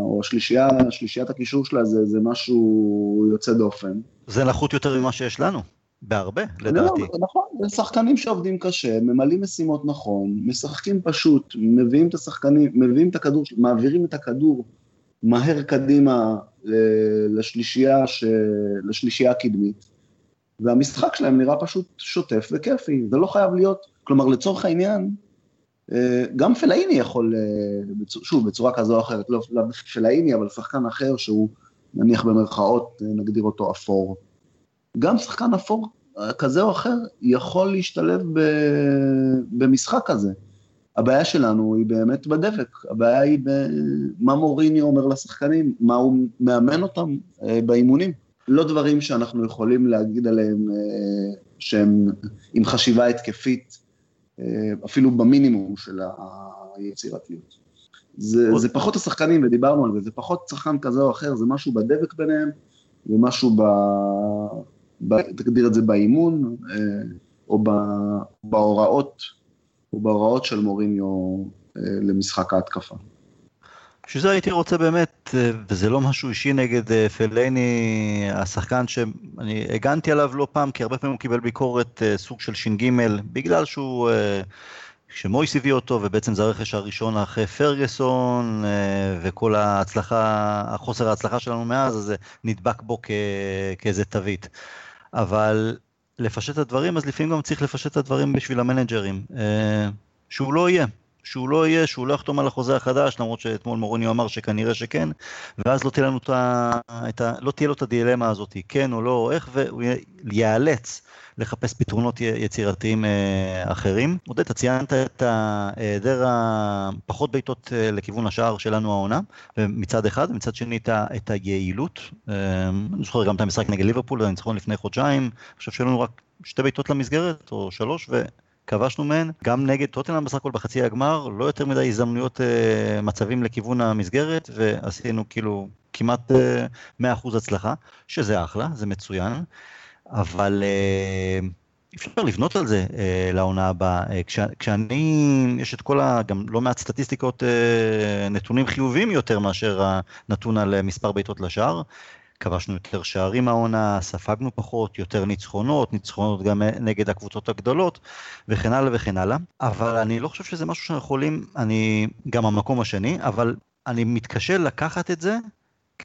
או השלישייה, שלישיית הקישור שלה זה, זה משהו יוצא דופן. זה נחות יותר ממה שיש לנו, בהרבה, לדעתי. לא, נכון, זה שחקנים שעובדים קשה, ממלאים משימות נכון, משחקים פשוט, מביאים את השחקנים, מביאים את הכדור, מעבירים את הכדור מהר קדימה לשלישייה, ש... לשלישייה הקדמית, והמשחק שלהם נראה פשוט שוטף וכיפי, זה לא חייב להיות, כלומר לצורך העניין, אה, גם פלאיני יכול, אה, שוב, בצורה כזו או אחרת, לא פלאיני, אבל שחקן אחר שהוא נניח במרכאות, אה, נגדיר אותו אפור. גם שחקן אפור כזה או אחר יכול להשתלב במשחק כזה. הבעיה שלנו היא באמת בדבק, הבעיה היא במה מוריני אומר לשחקנים, מה הוא מאמן אותם באימונים. לא דברים שאנחנו יכולים להגיד עליהם שהם עם חשיבה התקפית אה, אפילו במינימום של היצירתיות. זה, זה פחות השחקנים, ודיברנו על זה, זה פחות שחקן כזה או אחר, זה משהו בדבק ביניהם, ומשהו ב... ב תגדיר את זה באימון, אה, או בהוראות, או בהוראות של מוריניו אה, למשחק ההתקפה. בשביל זה הייתי רוצה באמת, אה, וזה לא משהו אישי נגד אה, פלייני, השחקן שאני הגנתי עליו לא פעם, כי הרבה פעמים הוא קיבל ביקורת אה, סוג של ש"ג, בגלל שהוא, שמויס הביא אותו, ובעצם זה הרכש הראשון אחרי פרגוסון, וכל ההצלחה, החוסר ההצלחה שלנו מאז, אז זה נדבק בו כ, כאיזה תווית. אבל לפשט את הדברים, אז לפעמים גם צריך לפשט את הדברים בשביל המנג'רים. שהוא לא יהיה, שהוא לא יהיה, שהוא לא יחתום על החוזה החדש, למרות שאתמול מורוניו אמר שכנראה שכן, ואז לא תהיה לנו את ה... את ה לא תהיה לו את הדילמה הזאת, כן או לא, או איך, והוא ייאלץ לחפש פתרונות יצירתיים אה, אחרים. עודד, אתה ציינת את היעדר הפחות בעיטות אה, לכיוון השער שלנו העונה, מצד אחד, ומצד שני את היעילות. אה, אני זוכר גם את המשחק נגד ליברפול, הניצחון לפני חודשיים, אני חושב שהיו לנו רק שתי בעיטות למסגרת, או שלוש, ו... כבשנו מהן, גם נגד טוטנאם בסך הכל בחצי הגמר, לא יותר מדי הזדמנויות, אה, מצבים לכיוון המסגרת, ועשינו כאילו כמעט אה, 100% הצלחה, שזה אחלה, זה מצוין. אבל אה, אפשר לבנות על זה אה, לעונה הבאה. אה, כש, כשאני, יש את כל ה... גם לא מעט סטטיסטיקות, נתונים חיוביים יותר מאשר הנתון על מספר בעיטות לשער. כבשנו יותר שערים העונה, ספגנו פחות, יותר ניצחונות, ניצחונות גם נגד הקבוצות הגדולות, וכן הלאה וכן הלאה. אבל אני לא חושב שזה משהו שאנחנו יכולים, אני גם המקום השני, אבל אני מתקשה לקחת את זה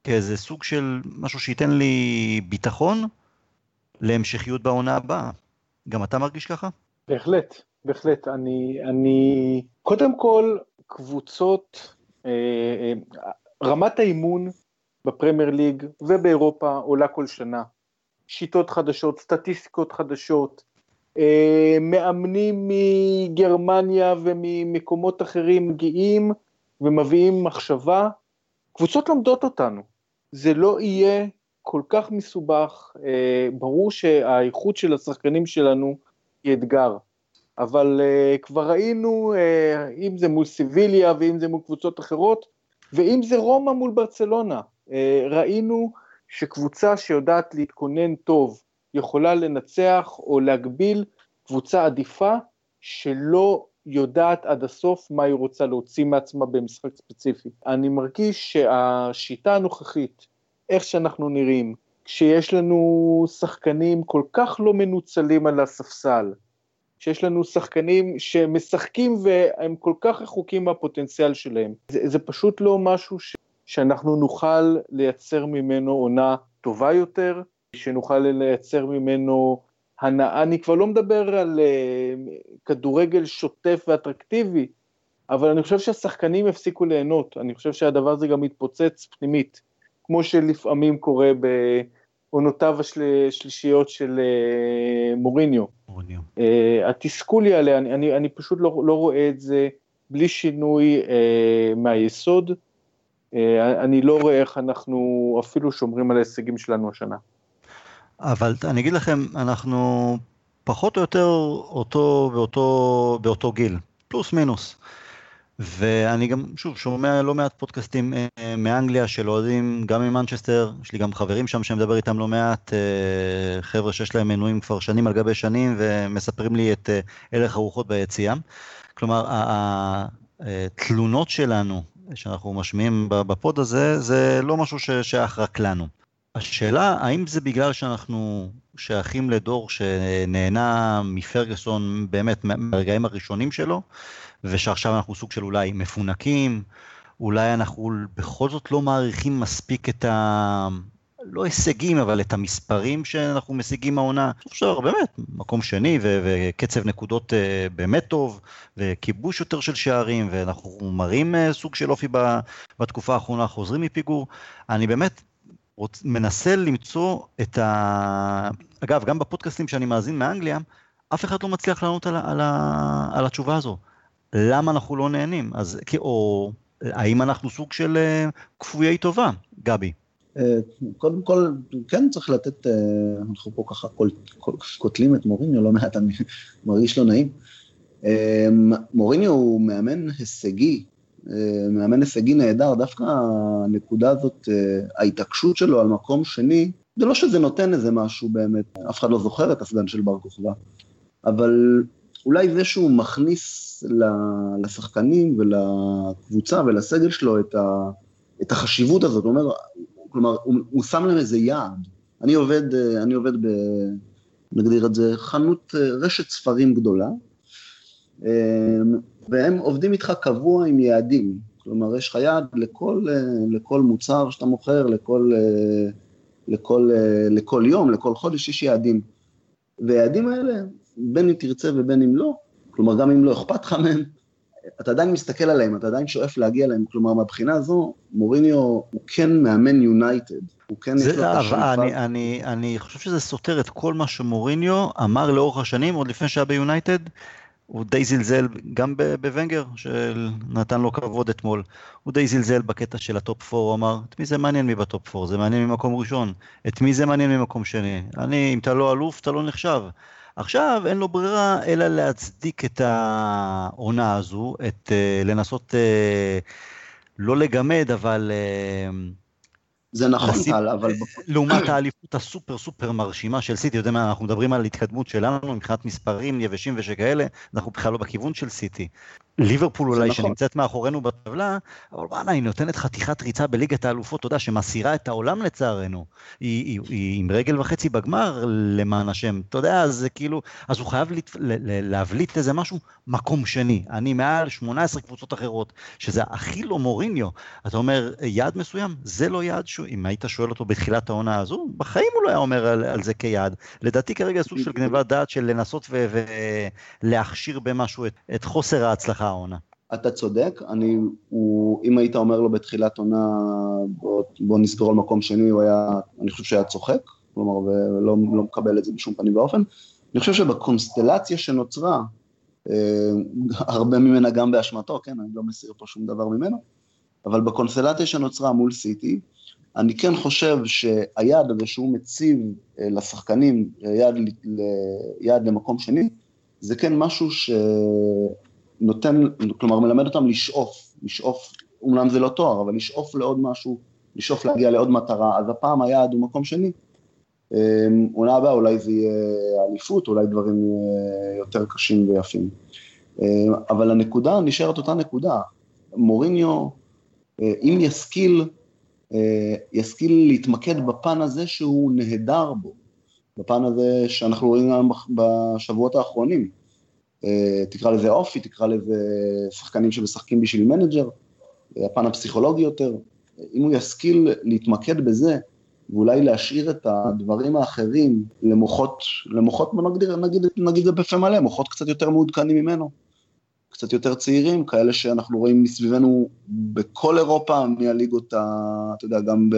כאיזה סוג של משהו שייתן לי ביטחון להמשכיות בעונה הבאה. גם אתה מרגיש ככה? בהחלט, בהחלט. אני, אני, קודם כל, קבוצות, אה, אה, רמת האימון בפרמייר ליג ובאירופה עולה כל שנה. שיטות חדשות, סטטיסטיקות חדשות, אה, מאמנים מגרמניה וממקומות אחרים מגיעים ומביאים מחשבה. קבוצות לומדות אותנו. זה לא יהיה כל כך מסובך, אה, ברור שהאיכות של השחקנים שלנו היא אתגר, אבל אה, כבר ראינו, אה, אם זה מול סיביליה ואם זה מול קבוצות אחרות, ואם זה רומא מול ברצלונה, ראינו שקבוצה שיודעת להתכונן טוב יכולה לנצח או להגביל קבוצה עדיפה שלא יודעת עד הסוף מה היא רוצה להוציא מעצמה במשחק ספציפי. אני מרגיש שהשיטה הנוכחית איך שאנחנו נראים, כשיש לנו שחקנים כל כך לא מנוצלים על הספסל, שיש לנו שחקנים שמשחקים והם כל כך רחוקים מהפוטנציאל שלהם. זה, זה פשוט לא משהו ש, שאנחנו נוכל לייצר ממנו עונה טובה יותר, שנוכל לייצר ממנו הנאה, אני כבר לא מדבר על uh, כדורגל שוטף ואטרקטיבי, אבל אני חושב שהשחקנים יפסיקו ליהנות, אני חושב שהדבר הזה גם מתפוצץ פנימית. כמו שלפעמים קורה בעונותיו השלישיות של אה, מוריניו. מוריניו. אה, התסכול יעלה, אני, אני, אני פשוט לא, לא רואה את זה בלי שינוי אה, מהיסוד. אה, אני לא רואה איך אנחנו אפילו שומרים על ההישגים שלנו השנה. אבל אני אגיד לכם, אנחנו פחות או יותר אותו באותו, באותו גיל, פלוס מינוס. ואני גם, שוב, שומע לא מעט פודקאסטים אה, מאנגליה של אוהדים, גם ממנצ'סטר, יש לי גם חברים שם שאני מדבר איתם לא מעט, אה, חבר'ה שיש להם מנויים כבר שנים על גבי שנים, ומספרים לי את אה, הלך הרוחות ביציאה. כלומר, התלונות שלנו, שאנחנו משמיעים בפוד הזה, זה לא משהו ששייך רק לנו. השאלה, האם זה בגלל שאנחנו שייכים לדור שנהנה מפרגוסון באמת מהרגעים הראשונים שלו, ושעכשיו אנחנו סוג של אולי מפונקים, אולי אנחנו בכל זאת לא מעריכים מספיק את ה... לא הישגים, אבל את המספרים שאנחנו משיגים מהעונה. עכשיו, באמת, מקום שני ו- וקצב נקודות uh, באמת טוב, וכיבוש יותר של שערים, ואנחנו מראים uh, סוג של אופי ב- בתקופה האחרונה, חוזרים מפיגור. אני באמת רוצ, מנסה למצוא את ה... אגב, גם בפודקאסטים שאני מאזין מאנגליה, אף אחד לא מצליח לענות על, על, על התשובה הזו. למה אנחנו לא נהנים? אז, או האם אנחנו סוג של אה, כפויי טובה, גבי? אה, קודם כל, כן צריך לתת, אה, אנחנו פה ככה קוטלים את מוריניו לא מעט, אני מרגיש לא נעים. מוריניו הוא מאמן הישגי, מאמן הישגי נהדר, דווקא הנקודה הזאת, ההתעקשות שלו על מקום שני, זה לא שזה נותן איזה משהו באמת, אף אחד לא זוכר את הסגן של בר כוכבא, אבל אולי זה שהוא מכניס לשחקנים ולקבוצה ולסגל שלו את החשיבות הזאת, הוא אומר, כלומר, הוא, הוא שם להם איזה יעד. אני עובד, אני עובד ב... נגדיר את זה, חנות, רשת ספרים גדולה, והם עובדים איתך קבוע עם יעדים. כלומר, יש לך יעד לכל, לכל מוצר שאתה מוכר, לכל, לכל, לכל יום, לכל חודש, יש יעדים. והיעדים האלה, בין אם תרצה ובין אם לא, כלומר, גם אם לא אכפת לך מהם, אתה עדיין מסתכל עליהם, אתה עדיין שואף להגיע אליהם, כלומר מהבחינה הזו, מוריניו הוא כן מאמן יונייטד, הוא כן יש לו את השאיפה. אני, אני, אני חושב שזה סותר את כל מה שמוריניו אמר לאורך השנים, עוד לפני שהיה ביונייטד, הוא די זלזל גם בוונגר, שנתן לו כבוד אתמול, הוא די זלזל בקטע של ה top 4, הוא אמר, את מי זה מעניין מי ב top 4, זה מעניין ממקום ראשון, את מי זה מעניין ממקום שני, אני, אם אתה לא אלוף, אתה לא נחשב. עכשיו אין לו ברירה אלא להצדיק את העונה הזו, את, uh, לנסות uh, לא לגמד, אבל... Uh, זה נכון, לשים, טל, אבל... לעומת האליפות הסופר סופר מרשימה של סיטי, יודע מה, אנחנו מדברים על התקדמות שלנו מבחינת מספרים יבשים ושכאלה, אנחנו בכלל לא בכיוון של סיטי. ליברפול אולי נכון. שנמצאת מאחורינו בטבלה, אבל וואלה, היא נותנת חתיכת ריצה בליגת האלופות, אתה יודע, שמסירה את העולם לצערנו. היא, היא, היא עם רגל וחצי בגמר, למען השם. אתה יודע, אז זה כאילו, אז הוא חייב להת, להבליט איזה משהו, מקום שני. אני מעל 18 קבוצות אחרות, שזה הכי לא מוריניו. אתה אומר, יעד מסוים, זה לא יעד שהוא, אם היית שואל אותו בתחילת העונה הזו, בחיים הוא לא היה אומר על, על זה כיעד. לדעתי כרגע סוג של גניבת דעת של לנסות ולהכשיר במשהו את, את חוסר ההצלחה. לך העונה. אתה צודק, אני, הוא, אם היית אומר לו בתחילת עונה, בוא, בוא נסגור על מקום שני, הוא היה, אני חושב שהיה צוחק, כלומר, ולא לא מקבל את זה בשום פנים ואופן. אני חושב שבקונסטלציה שנוצרה, אה, הרבה ממנה גם באשמתו, כן, אני לא מסיר פה שום דבר ממנו, אבל בקונסטלציה שנוצרה מול סיטי, אני כן חושב שהיעד הזה שהוא מציב אה, לשחקנים, יעד, למקום שני, זה כן משהו ש... נותן, כלומר מלמד אותם לשאוף, לשאוף, אומנם זה לא תואר, אבל לשאוף לעוד משהו, לשאוף להגיע לעוד מטרה, אז הפעם היעד הוא מקום שני. אמ, עונה הבאה אולי זה יהיה אליפות, אולי דברים אה, יותר קשים ויפים. אמ, אבל הנקודה נשארת אותה נקודה. מוריניו, אה, אם ישכיל, אה, ישכיל להתמקד בפן הזה שהוא נהדר בו, בפן הזה שאנחנו רואים בשבועות האחרונים. אה, תקרא לזה אופי, תקרא לזה שחקנים שמשחקים בשביל מנג'ר, הפן הפסיכולוגי יותר. אם הוא ישכיל להתמקד בזה, ואולי להשאיר את הדברים האחרים למוחות, למוחות, נגיד, נגיד, נגיד זה בפה מלא, מוחות קצת יותר מעודכנים ממנו, קצת יותר צעירים, כאלה שאנחנו רואים מסביבנו בכל אירופה, מהליגות, ה, אתה יודע, גם ב...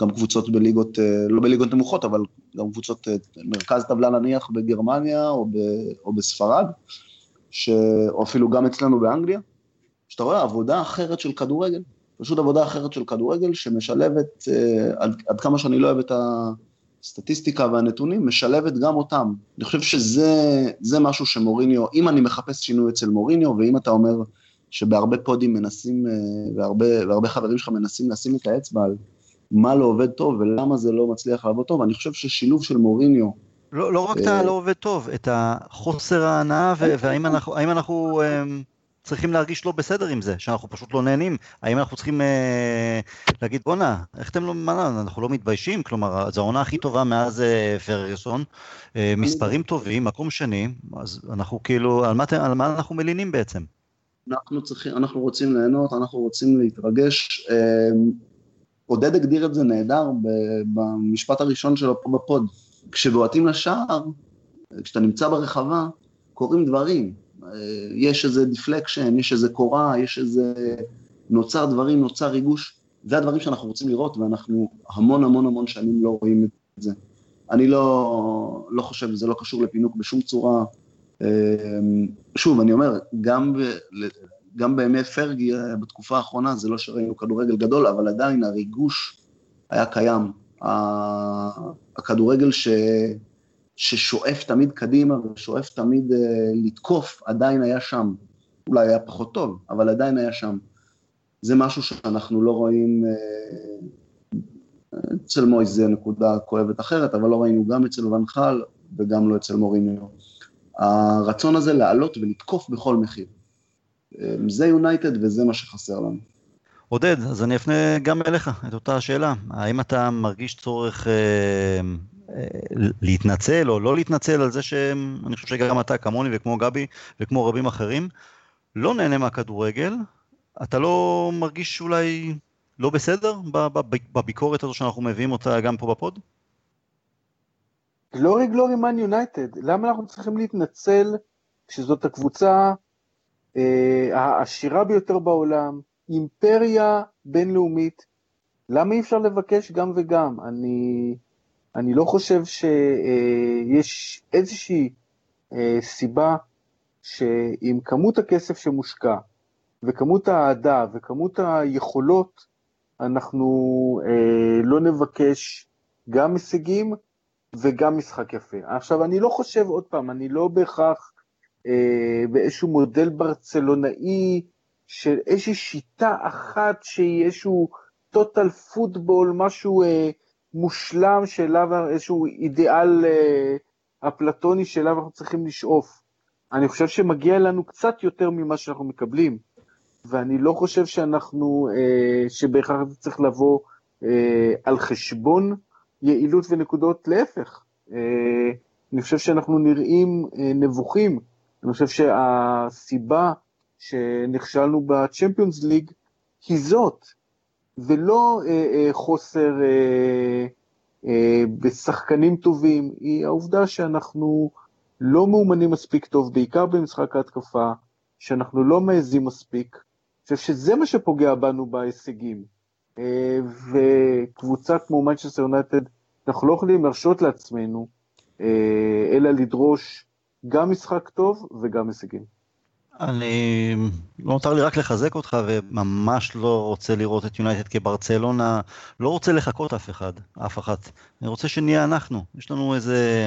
גם קבוצות בליגות, אה, לא בליגות נמוכות, אבל גם קבוצות אה, מרכז טבלה נניח בגרמניה או, ב, או בספרד, ש, או אפילו גם אצלנו באנגליה, שאתה רואה עבודה אחרת של כדורגל, פשוט עבודה אחרת של כדורגל שמשלבת, אה, עד, עד כמה שאני לא אוהב את הסטטיסטיקה והנתונים, משלבת גם אותם. אני חושב שזה משהו שמוריניו, אם אני מחפש שינוי אצל מוריניו, ואם אתה אומר שבהרבה פודים מנסים, והרבה, והרבה חברים שלך מנסים לשים את האצבע על מה לא עובד טוב ולמה זה לא מצליח לעבוד טוב, אני חושב ששילוב של מוריניו... לא, לא רק את הלא עובד טוב, את החוסר ההנאה, והאם אנחנו, אנחנו אמ, צריכים להרגיש לא בסדר עם זה, שאנחנו פשוט לא נהנים, האם אנחנו צריכים אה, להגיד בואנה, איך אתם לא, מה, אנחנו לא מתביישים, כלומר, זו העונה הכי טובה מאז אה, פרגוסון, אה, מספרים טובים, מקום שני, אז אנחנו כאילו, על מה, על מה אנחנו מלינים בעצם? אנחנו צריכים, אנחנו רוצים ליהנות, אנחנו רוצים להתרגש. אה, עודד הגדיר את זה נהדר במשפט הראשון שלו פה בפוד. כשבועטים לשער, כשאתה נמצא ברחבה, קורים דברים. יש איזה deflection, יש איזה קורה, יש איזה... נוצר דברים, נוצר ריגוש. זה הדברים שאנחנו רוצים לראות, ואנחנו המון המון המון שנים לא רואים את זה. אני לא, לא חושב, זה לא קשור לפינאנס בשום צורה. שוב, אני אומר, גם גם בימי פרגי אה, בתקופה האחרונה, זה לא שראינו כדורגל גדול, אבל עדיין הריגוש היה קיים. הכדורגל ש... ששואף תמיד קדימה ושואף תמיד uh, לתקוף, עדיין היה שם. אולי היה פחות טוב, אבל עדיין היה שם. זה משהו שאנחנו לא רואים, uh, אצל מויס זה נקודה כואבת אחרת, אבל לא ראינו גם אצל ונחל וגם לא אצל מוריניו. הרצון הזה לעלות ולתקוף בכל מחיר. אמ, זה יונייטד וזה מה שחסר לנו. עודד, אז אני אפנה גם אליך את אותה השאלה. האם אתה מרגיש צורך אה, אה, להתנצל או לא להתנצל על זה שאני חושב שגם אתה כמוני וכמו גבי וכמו רבים אחרים לא נהנה מהכדורגל? אתה לא מרגיש אולי לא בסדר בביקורת הזו שאנחנו מביאים אותה גם פה בפוד? גלורי גלורי מן יונייטד, למה אנחנו צריכים להתנצל כשזאת הקבוצה העשירה ביותר בעולם, אימפריה בינלאומית, למה אי אפשר לבקש גם וגם? אני, אני לא חושב שיש איזושהי סיבה שעם כמות הכסף שמושקע, וכמות האהדה וכמות היכולות, אנחנו אה, לא נבקש גם הישגים וגם משחק יפה. עכשיו, אני לא חושב, עוד פעם, אני לא בהכרח אה, באיזשהו מודל ברצלונאי של איזושהי שיטה אחת שהיא איזשהו טוטל פוטבול, משהו אה, מושלם שאליו, איזשהו אידיאל אה, אפלטוני שאליו אנחנו צריכים לשאוף. אני חושב שמגיע לנו קצת יותר ממה שאנחנו מקבלים, ואני לא חושב שאנחנו, אה, שבהכרח זה צריך לבוא אה, על חשבון יעילות ונקודות, להפך. אה, אני חושב שאנחנו נראים אה, נבוכים. אני חושב שהסיבה שנכשלנו בצ'מפיונס ליג היא זאת, ולא אה, אה, חוסר אה, אה, בשחקנים טובים, היא העובדה שאנחנו לא מאומנים מספיק טוב, בעיקר במשחק ההתקפה, שאנחנו לא מעזים מספיק. אני חושב שזה מה שפוגע בנו בהישגים. אה, וקבוצה כמו מנצ'סטר יונייטד, אנחנו לא יכולים להרשות לעצמנו, אה, אלא לדרוש גם משחק טוב וגם הישגים. אני, לא נותר לי רק לחזק אותך וממש לא רוצה לראות את יונייטד כברצלונה, לא רוצה לחכות אף אחד, אף אחת. אני רוצה שנהיה אנחנו. יש לנו איזה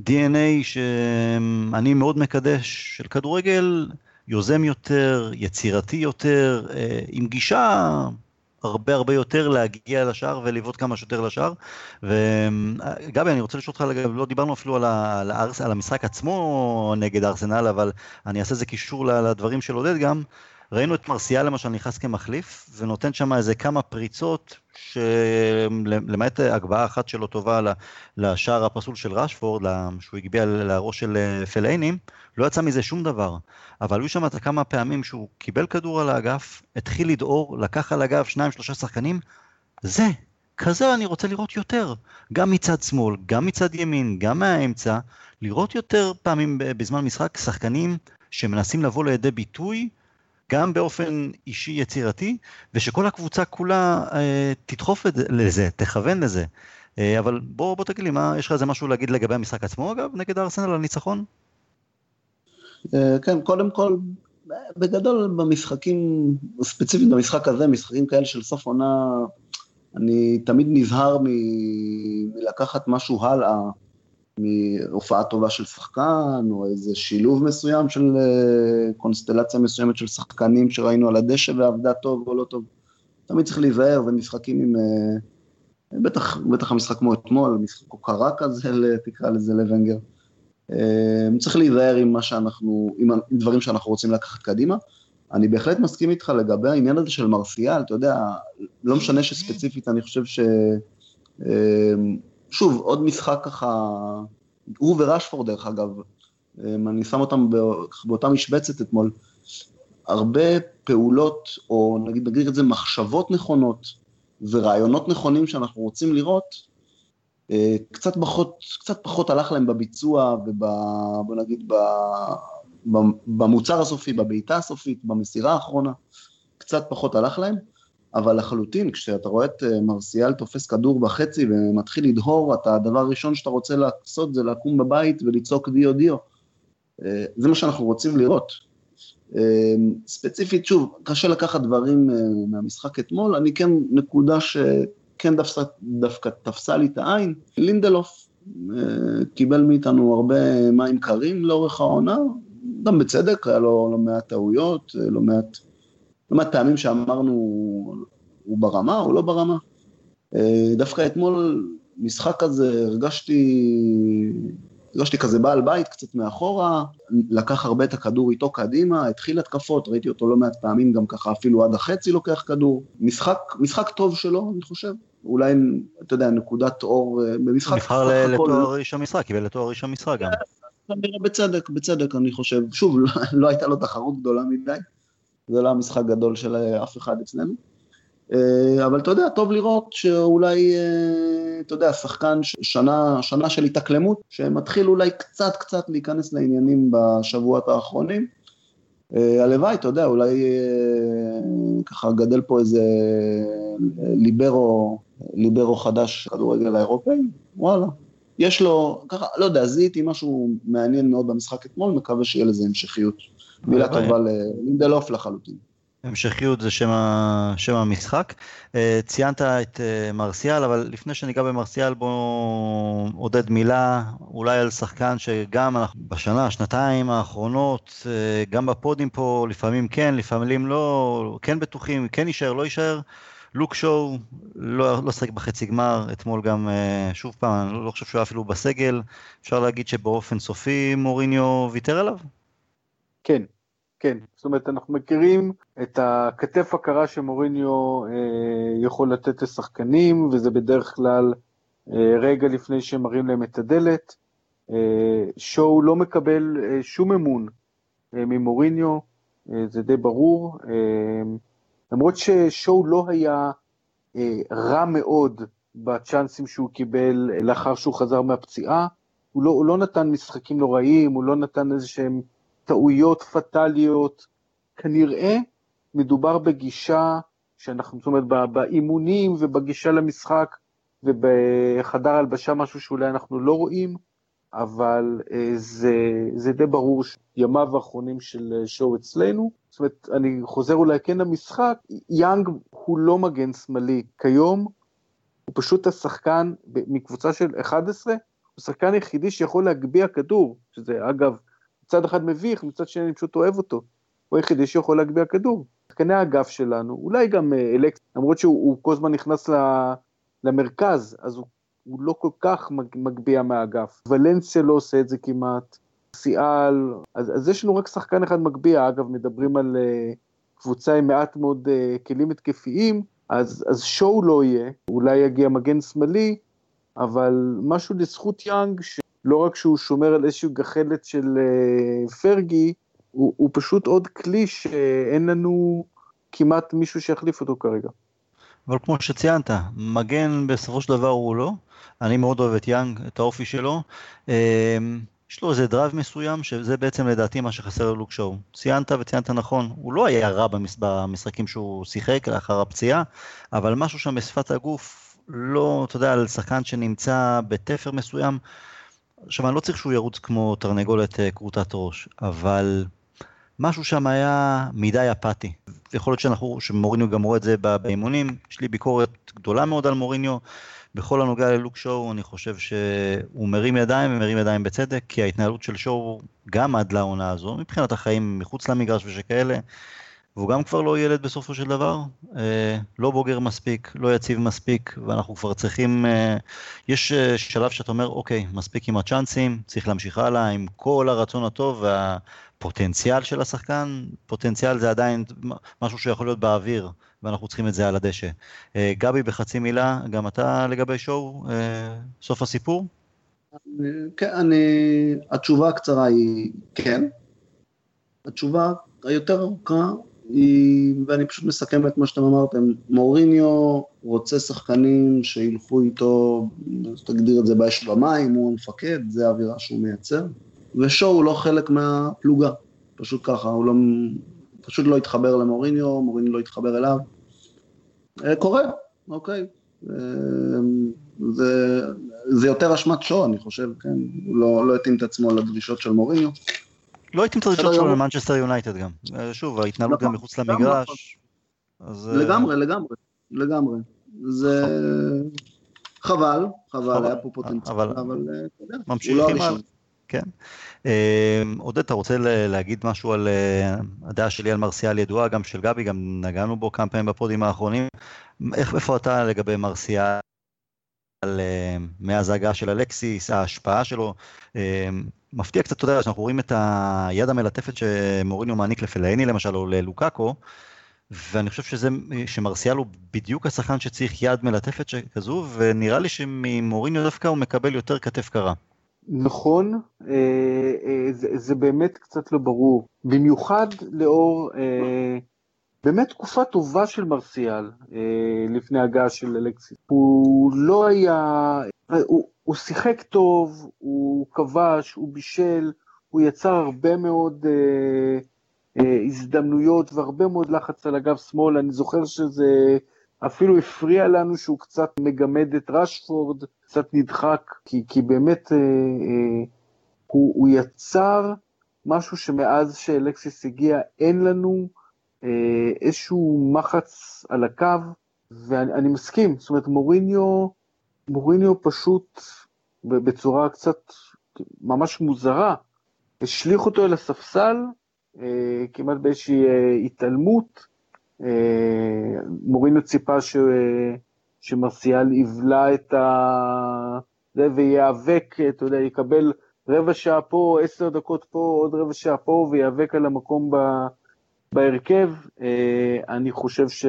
DNA שאני מאוד מקדש של כדורגל יוזם יותר, יצירתי יותר, אה, עם גישה הרבה הרבה יותר להגיע לשער ולבעוט כמה שיותר לשער. וגבי, אני רוצה לשאול אותך, לא דיברנו אפילו על, על, על המשחק עצמו נגד ארסנל, אבל אני אעשה איזה קישור לדברים של עודד גם. ראינו את מרסיאל למשל נכנס כמחליף, ונותן שם איזה כמה פריצות, שלמעט הגבהה אחת שלו טובה לשער הפסול של רשפורד, שהוא הגביה לראש של אה, פליינים, לא יצא מזה שום דבר. אבל היו שם את כמה פעמים שהוא קיבל כדור על האגף, התחיל לדהור, לקח על הגב שניים שלושה שחקנים, זה, כזה אני רוצה לראות יותר. גם מצד שמאל, גם מצד ימין, גם מהאמצע, לראות יותר פעמים בזמן משחק שחקנים שמנסים לבוא לידי ביטוי גם באופן אישי יצירתי, ושכל הקבוצה כולה אה, תדחוף את, לזה, תכוון לזה. אה, אבל בוא, בוא תגיד לי, מה, יש לך איזה משהו להגיד לגבי המשחק עצמו אגב, נגד הארסנל, על ניצחון? אה, כן, קודם כל, בגדול במשחקים, ספציפית במשחק הזה, משחקים כאלה של סוף עונה, אני תמיד נזהר מלקחת משהו הלאה. מהופעה טובה של שחקן, או איזה שילוב מסוים של אה, קונסטלציה מסוימת של שחקנים שראינו על הדשא ועבדה טוב או לא טוב. תמיד צריך להיזהר, ומשחקים עם... אה, בטח, בטח המשחק כמו אתמול, משחק הוקרה כזה, תקרא לזה לוונגר. אה, צריך להיזהר עם מה שאנחנו, עם דברים שאנחנו רוצים לקחת קדימה. אני בהחלט מסכים איתך לגבי העניין הזה של מרסיאל, אתה יודע, לא משנה שספציפית אני חושב ש... שוב, עוד משחק ככה, הוא ורשפורד דרך אגב, אני שם אותם באותה משבצת אתמול, הרבה פעולות, או נגיד, נגיד את זה, מחשבות נכונות ורעיונות נכונים שאנחנו רוצים לראות, אה, קצת פחות, קצת פחות הלך להם בביצוע וב... בוא נגיד, ב, במוצר הסופי, בבעיטה הסופית, במסירה האחרונה, קצת פחות הלך להם. אבל לחלוטין, כשאתה רואה את אה, מרסיאל תופס כדור בחצי ומתחיל לדהור, אתה, הדבר הראשון שאתה רוצה לעשות זה לקום בבית ולצעוק דיו דיו. אה, זה מה שאנחנו רוצים לראות. אה, ספציפית, שוב, קשה לקחת דברים מהמשחק אתמול, אני כן, נקודה שכן דווקא, דווקא תפסה לי את העין, לינדלוף קיבל מאיתנו הרבה מים קרים לאורך העונה, גם בצדק, היה לו לא מעט טעויות, לא מעט מעט פעמים שאמרנו, הוא ברמה, הוא לא ברמה. אה, דווקא אתמול, משחק כזה, הרגשתי, הרגשתי כזה בעל בית קצת מאחורה, לקח הרבה את הכדור איתו קדימה, התחיל התקפות, ראיתי אותו לא מעט פעמים, גם ככה אפילו עד החצי לוקח כדור. משחק, משחק טוב שלו, אני חושב. אולי, אתה יודע, נקודת אור אה, במשחק. נבחר לתואר איש המשחק, קיבל לתואר איש המשחק גם. כנראה בצדק, בצדק, אני חושב. שוב, לא, לא הייתה לו תחרות גדולה מדי. זה לא המשחק גדול של אף אחד אצלנו. אה, אבל אתה יודע, טוב לראות שאולי, אה, אתה יודע, שחקן שנה, שנה של התאקלמות, שמתחיל אולי קצת קצת להיכנס לעניינים בשבועות האחרונים, הלוואי, אתה יודע, אולי ככה גדל פה איזה ליברו, ליברו חדש כדורגל האירופאי, וואלה. יש לו, ככה, לא יודע, זיהיתי משהו מעניין מאוד במשחק אתמול, מקווה שיהיה לזה המשכיות. מילה טובה ללינדלוף לחלוטין. המשכיות זה שם. שם המשחק. אה, ציינת את אה, מרסיאל, אבל לפני שניגע במרסיאל בואו עודד מילה אולי על שחקן שגם אנחנו בשנה, שנתיים האחרונות, אה, גם בפודים פה, לפעמים כן, לפעמים לא, כן בטוחים, כן יישאר, לא יישאר. לוק שואו לא, לא שחק בחצי גמר, אתמול גם, שוב פעם, אני לא חושב שהוא היה אפילו בסגל, אפשר להגיד שבאופן סופי מוריניו ויתר עליו? כן, כן, זאת אומרת, אנחנו מכירים את הכתף הקרה שמוריניו אה, יכול לתת לשחקנים, וזה בדרך כלל אה, רגע לפני שמראים להם את הדלת. אה, שואו לא מקבל אה, שום אמון אה, ממוריניו, אה, זה די ברור. אה, למרות ששואו לא היה אה, רע מאוד בצ'אנסים שהוא קיבל לאחר שהוא חזר מהפציעה, הוא לא, הוא לא נתן משחקים נוראיים, הוא לא נתן איזה שהם... טעויות פטאליות, כנראה מדובר בגישה שאנחנו, זאת אומרת, באימונים ובגישה למשחק ובחדר הלבשה משהו שאולי אנחנו לא רואים, אבל אה, זה, זה די ברור שימיו האחרונים של אה, שואו אצלנו. זאת אומרת, אני חוזר אולי כן למשחק, יאנג הוא לא מגן שמאלי כיום, הוא פשוט השחקן מקבוצה של 11, הוא השחקן היחידי שיכול להגביה כדור, שזה אגב מצד אחד מביך, מצד שני אני פשוט אוהב אותו. הוא היחידי שיכול להגביה כדור. שחקני האגף שלנו, אולי גם אה, אלקס, למרות שהוא כל הזמן נכנס למרכז, אז הוא, הוא לא כל כך מגביה מהאגף. ולנסיה לא עושה את זה כמעט, סיאל, אז, אז יש לנו רק שחקן אחד מגביה, אגב, מדברים על uh, קבוצה עם מעט מאוד uh, כלים התקפיים, אז, אז שואו לא יהיה, אולי יגיע מגן שמאלי, אבל משהו לזכות יאנג, ש... לא רק שהוא שומר על איזושהי גחלת של uh, פרגי, הוא, הוא פשוט עוד כלי שאין לנו כמעט מישהו שיחליף אותו כרגע. אבל כמו שציינת, מגן בסופו של דבר הוא לא. אני מאוד אוהב את יאנג, את האופי שלו. אמ, יש לו איזה drive מסוים, שזה בעצם לדעתי מה שחסר ללוק שואו. ציינת וציינת נכון, הוא לא היה רע במשחקים שהוא שיחק לאחר הפציעה, אבל משהו שם בשפת הגוף, לא, אתה יודע, על שחקן שנמצא בתפר מסוים, עכשיו, אני לא צריך שהוא ירוץ כמו תרנגולת אה, כרותת ראש, אבל משהו שם היה מדי אפאתי. יכול להיות שאנחנו, שמוריניו גם רואה את זה באימונים, יש לי ביקורת גדולה מאוד על מוריניו. בכל הנוגע ללוק שואו, אני חושב שהוא מרים ידיים ומרים ידיים בצדק, כי ההתנהלות של שואו, גם עד לעונה הזו, מבחינת החיים מחוץ למגרש ושכאלה, והוא גם כבר לא ילד בסופו של דבר, אה, לא בוגר מספיק, לא יציב מספיק, ואנחנו כבר צריכים, אה, יש אה, שלב שאתה אומר, אוקיי, מספיק עם הצ'אנסים, צריך להמשיך הלאה עם כל הרצון הטוב והפוטנציאל של השחקן, פוטנציאל זה עדיין משהו שיכול להיות באוויר, ואנחנו צריכים את זה על הדשא. אה, גבי, בחצי מילה, גם אתה לגבי שואו, אה, סוף הסיפור? כן, אני, התשובה הקצרה היא כן. התשובה היותר ארוכה ואני פשוט מסכם את מה שאתם אמרתם, מוריניו רוצה שחקנים שילכו איתו, תגדיר את זה באש במים, הוא המפקד, זה האווירה שהוא מייצר, ושואו הוא לא חלק מהפלוגה, פשוט ככה, הוא לא, פשוט לא התחבר למוריניו, מוריניו לא התחבר אליו. אה, קורה, אוקיי. אה, זה, זה יותר אשמת שואו, אני חושב, כן? הוא לא, לא התאים את עצמו לדרישות של מוריניו. לא הייתי את הרגשות שלו למנצ'סטר יונייטד גם. אה, שוב, ההתנהלות גם נכון. מחוץ למגרש. אה, לגמרי, לגמרי, לגמרי. זה חבל, חבל, היה פה פוטנציאל, אבל אה, אתה יודע, הוא לא הראשון. כן. עודד, אתה רוצה להגיד משהו על הדעה שלי על מרסיאל ידועה, גם של גבי, גם נגענו בו כמה פעמים בפודים האחרונים. איפה אתה לגבי מרסיאל? מאז ההגעה של אלקסיס, ההשפעה שלו, מפתיע קצת, אתה יודע, שאנחנו רואים את היד המלטפת שמוריניו מעניק לפלאיני למשל, או ללוקאקו, ואני חושב שזה, שמרסיאל הוא בדיוק השחקן שצריך יד מלטפת כזו, ונראה לי שממוריניו דווקא הוא מקבל יותר כתף קרה. נכון, אה, אה, זה, זה באמת קצת לא ברור, במיוחד לאור אה, באמת תקופה טובה של מרסיאל לפני הגעה של אלקסיס. הוא לא היה, הוא, הוא שיחק טוב, הוא כבש, הוא בישל, הוא יצר הרבה מאוד אה, אה, הזדמנויות והרבה מאוד לחץ על אגף שמאל, אני זוכר שזה אפילו הפריע לנו שהוא קצת מגמד את רשפורד, קצת נדחק, כי, כי באמת אה, אה, הוא, הוא יצר משהו שמאז שאלקסיס הגיע אין לנו אה, איזשהו מחץ על הקו, ואני מסכים, זאת אומרת מוריניו, מוריניו פשוט בצורה קצת ממש מוזרה, השליך אותו אל הספסל, אה, כמעט באיזושהי אה, התעלמות, אה, מוריניו ציפה ש... שמרסיאל יבלע את ה... זה וייאבק, אתה יודע, יקבל רבע שעה פה, עשר דקות פה, עוד רבע שעה פה, וייאבק על המקום ב... בהרכב. אני חושב ש...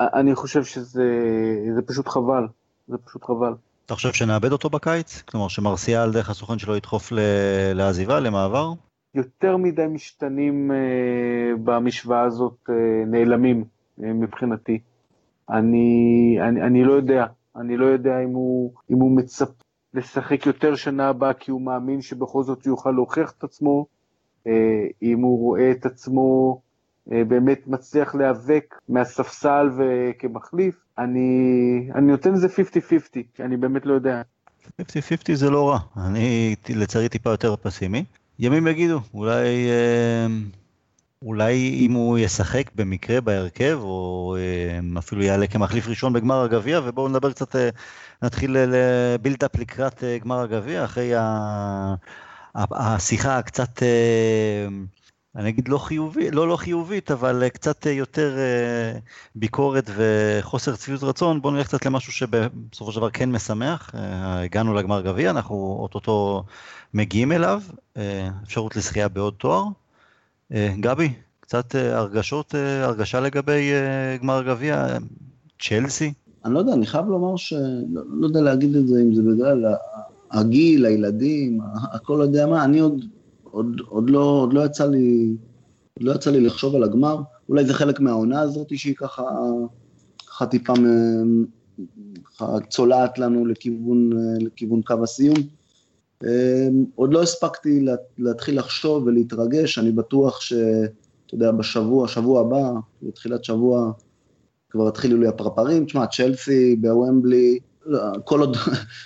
אני חושב שזה פשוט חבל, זה פשוט חבל. אתה חושב שנאבד אותו בקיץ? כלומר שמרסיאל דרך הסוכן שלו ידחוף לעזיבה, למעבר? יותר מדי משתנים uh, במשוואה הזאת נעלמים מבחינתי. אני, אני, אני לא יודע, אני לא יודע אם הוא, אם הוא מצפ לשחק יותר שנה הבאה כי הוא מאמין שבכל זאת הוא יוכל להוכיח את עצמו, אם הוא רואה את עצמו uh, באמת מצליח להיאבק מהספסל וכמחליף, אני, אני נותן לזה 50-50, כי אני באמת לא יודע. 50-50 זה לא רע, אני לצערי טיפה יותר פסימי. ימים יגידו, אולי, אה, אולי אם הוא ישחק במקרה בהרכב, או אה, אפילו יעלה כמחליף ראשון בגמר הגביע, ובואו נדבר קצת, אה, נתחיל לבילדאפ לקראת גמר הגביע, אחרי השיחה הקצת... אני אגיד לא חיובית, לא לא חיובית, אבל קצת יותר ביקורת וחוסר צביעות רצון, בואו נלך קצת למשהו שבסופו של דבר כן משמח. הגענו לגמר גביע, אנחנו אוטוטו מגיעים אליו, אפשרות לזכייה בעוד תואר. גבי, קצת הרגשות, הרגשה לגבי גמר גביע, צ'לסי? אני לא יודע, אני חייב לומר שלא לא יודע להגיד את זה, אם זה בגלל הגיל, הילדים, הכל לא יודע מה, אני עוד עוד, עוד, לא, עוד לא יצא לי, עוד לא יצא לי לחשוב על הגמר, אולי זה חלק מהעונה הזאת שהיא ככה, ככה טיפה צולעת לנו לכיוון, לכיוון קו הסיום. אמ, עוד לא הספקתי להתחיל לחשוב ולהתרגש, אני בטוח שאתה יודע, בשבוע, שבוע הבא, בתחילת שבוע, כבר התחילו לי הפרפרים. תשמע, צ'לסי בוומבלי, כל עוד,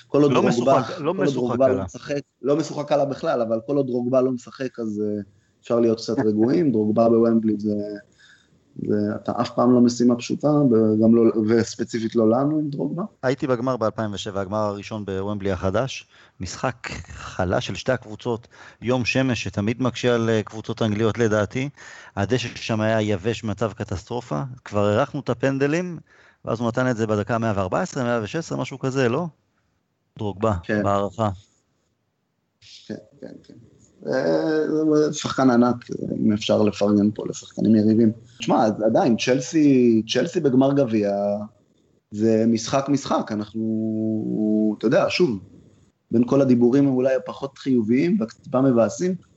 כל עוד לא דרוגבה, לא דרוגבה לא משחק, לא משוחק עליו בכלל, אבל כל עוד דרוגבה לא משחק אז אה, אפשר להיות קצת רגועים, דרוגבה בוומבלי זה, זה אתה אף פעם לא משימה פשוטה, וגם לא, וספציפית לא לנו עם דרוגבה. הייתי בגמר ב-2007, הגמר הראשון בוומבלי החדש, משחק חלש של שתי הקבוצות, יום שמש שתמיד מקשה על אה, קבוצות אנגליות לדעתי, הדשא שם היה יבש מצב קטסטרופה, כבר הארכנו את הפנדלים, ואז הוא נתן את זה בדקה 114, 116, משהו כזה, לא? דרוגבה, כן. בהערכה. כן, כן, כן. זה שחקן ענק, אם אפשר לפרגן פה לשחקנים יריבים. תשמע, עדיין, צ'לסי, צ'לסי בגמר גביע, זה משחק משחק, אנחנו, אתה יודע, שוב, בין כל הדיבורים אולי הפחות חיוביים והקצת מבאסים, אה,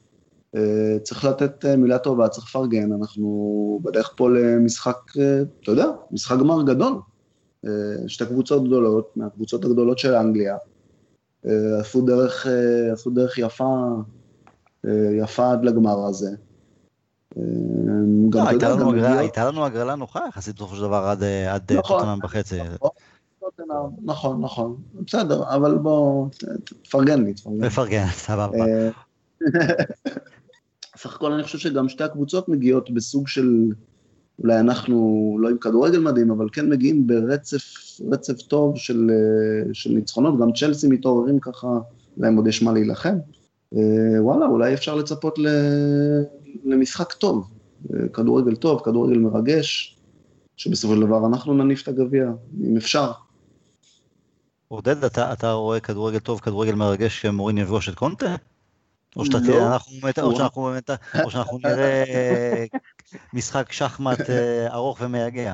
צריך לתת אה, מילה טובה, צריך לפרגן, אנחנו בדרך פה למשחק, אה, אתה יודע, משחק גמר גדול. שתי קבוצות גדולות, מהקבוצות הגדולות של אנגליה, עשו דרך, עשו דרך יפה, יפה עד לגמר הזה. גם, הייתה, לנו הגרלה, הייתה לנו הגרלה נוחה יחסית בסופו של דבר עד נכון, טוטנאם בחצי. נכון, נכון, נכון, בסדר, אבל בוא, תפרגן לי, תפרגן. מפרגן, סבבה. סך הכל אני חושב שגם שתי הקבוצות מגיעות בסוג של, אולי אנחנו לא עם כדורגל מדהים, אבל כן מגיעים ברצף רצף טוב של, של ניצחונות, גם צ'לסי מתעוררים ככה, להם עוד יש מה להילחם. אה, וואלה, אולי אפשר לצפות למשחק טוב, כדורגל טוב, כדורגל מרגש, שבסופו של דבר אנחנו נניף את הגביע, אם אפשר. עודד, אתה, אתה רואה כדורגל טוב, כדורגל מרגש, שמורין יפגוש את קונטה? או שאנחנו נראה משחק שחמט אה, ארוך ומייגע.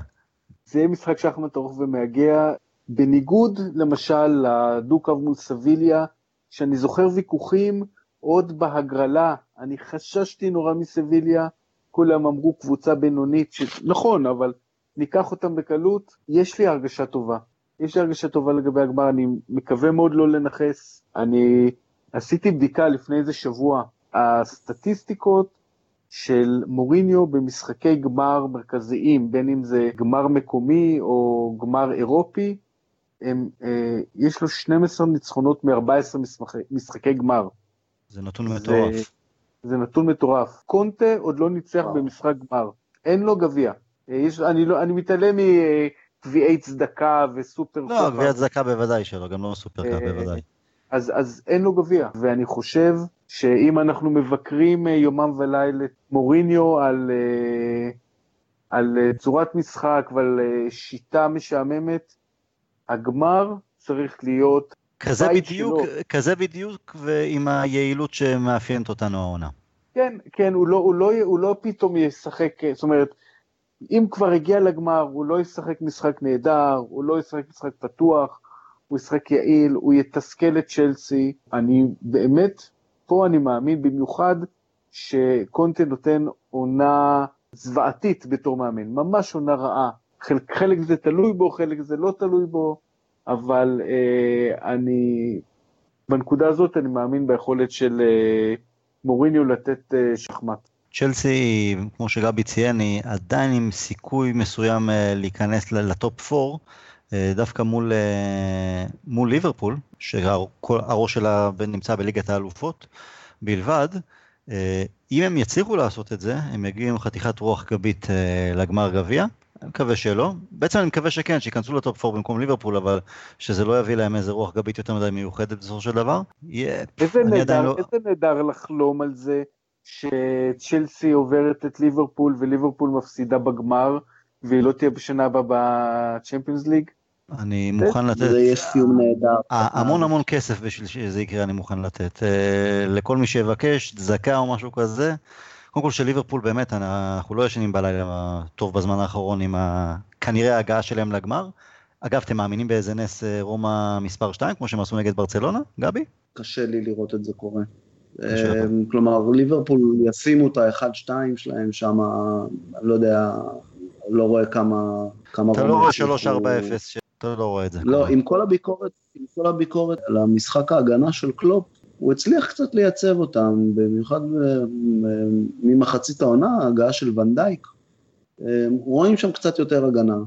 זה יהיה משחק שחמט ארוך ומייגע, בניגוד למשל לדו-קו מול סביליה, שאני זוכר ויכוחים עוד בהגרלה, אני חששתי נורא מסביליה, כולם אמרו קבוצה בינונית, נכון, אבל ניקח אותם בקלות, יש לי הרגשה טובה. יש לי הרגשה טובה לגבי הגמר, אני מקווה מאוד לא לנכס, אני עשיתי בדיקה לפני איזה שבוע, הסטטיסטיקות של מוריניו במשחקי גמר מרכזיים, בין אם זה גמר מקומי או גמר אירופי, הם, אה, יש לו 12 ניצחונות מ-14 משחקי, משחקי גמר. זה נתון מטורף. זה, זה נתון מטורף. קונטה עוד לא ניצח וואו. במשחק גמר, אין לו גביע. אה, אני, לא, אני מתעלם מגביעי צדקה וסופר לא, גביע צדקה בוודאי שלא, גם לא סופר קאפ אה, בוודאי. אז, אז אין לו גביע, ואני חושב שאם אנחנו מבקרים אה, יומם ולילה את מוריניו על, על צורת משחק ועל שיטה משעממת, הגמר צריך להיות כזה בדיוק, שלו. כזה בדיוק ועם היעילות שמאפיינת אותנו העונה. כן, כן, הוא לא, הוא, לא, הוא לא פתאום ישחק, זאת אומרת, אם כבר הגיע לגמר, הוא לא ישחק משחק נהדר, הוא לא ישחק משחק פתוח, הוא ישחק יעיל, הוא יתסכל את צ'לסי. אני באמת, פה אני מאמין במיוחד שקונטה נותן עונה זוועתית בתור מאמן, ממש עונה רעה. חלק, חלק זה תלוי בו, חלק זה לא תלוי בו, אבל אה, אני, בנקודה הזאת אני מאמין ביכולת של אה, מוריניו לתת אה, שחמט. צ'לסי, כמו שגבי ציין, היא עדיין עם סיכוי מסוים אה, להיכנס לטופ 4, אה, דווקא מול, אה, מול ליברפול, שהראש שלה נמצא בליגת האלופות בלבד. אם הם יצליחו לעשות את זה, הם יגיעו עם חתיכת רוח גבית לגמר גביע. אני מקווה שלא. בעצם אני מקווה שכן, שייכנסו לטופ 4 במקום ליברפול, אבל שזה לא יביא להם איזה רוח גבית יותר מדי מיוחדת בסופו של דבר. איזה נהדר, לא... לחלום על זה שצ'לסי עוברת את ליברפול וליברפול מפסידה בגמר, והיא לא תהיה בשנה הבאה בצ'מפיונס ליג? אני מוכן לתת... זה יהיה סיום נהדר. המון המון כסף בשביל שזה יקרה אני מוכן לתת. אה, לכל מי שיבקש, צדקה או משהו כזה. קודם כל של ליברפול באמת, אנחנו לא ישנים בלילה טוב בזמן האחרון עם כנראה ההגעה שלהם לגמר. אגב, אתם מאמינים באיזה נס אה, רומא מספר 2, כמו שהם עשו נגד ברצלונה, גבי? קשה לי לראות את זה קורה. אמ, כלומר, ליברפול ישימו את האחד, שתיים שלהם שם, אני לא יודע, לא רואה כמה... כמה אתה לא רואה 3-4-0, אתה לא רואה את זה. לא, עם כל הביקורת, עם כל הביקורת על המשחק ההגנה של קלופ, הוא הצליח קצת לייצב אותם, במיוחד ממחצית העונה, ההגעה של ונדייק. אמ, רואים שם קצת יותר הגנה.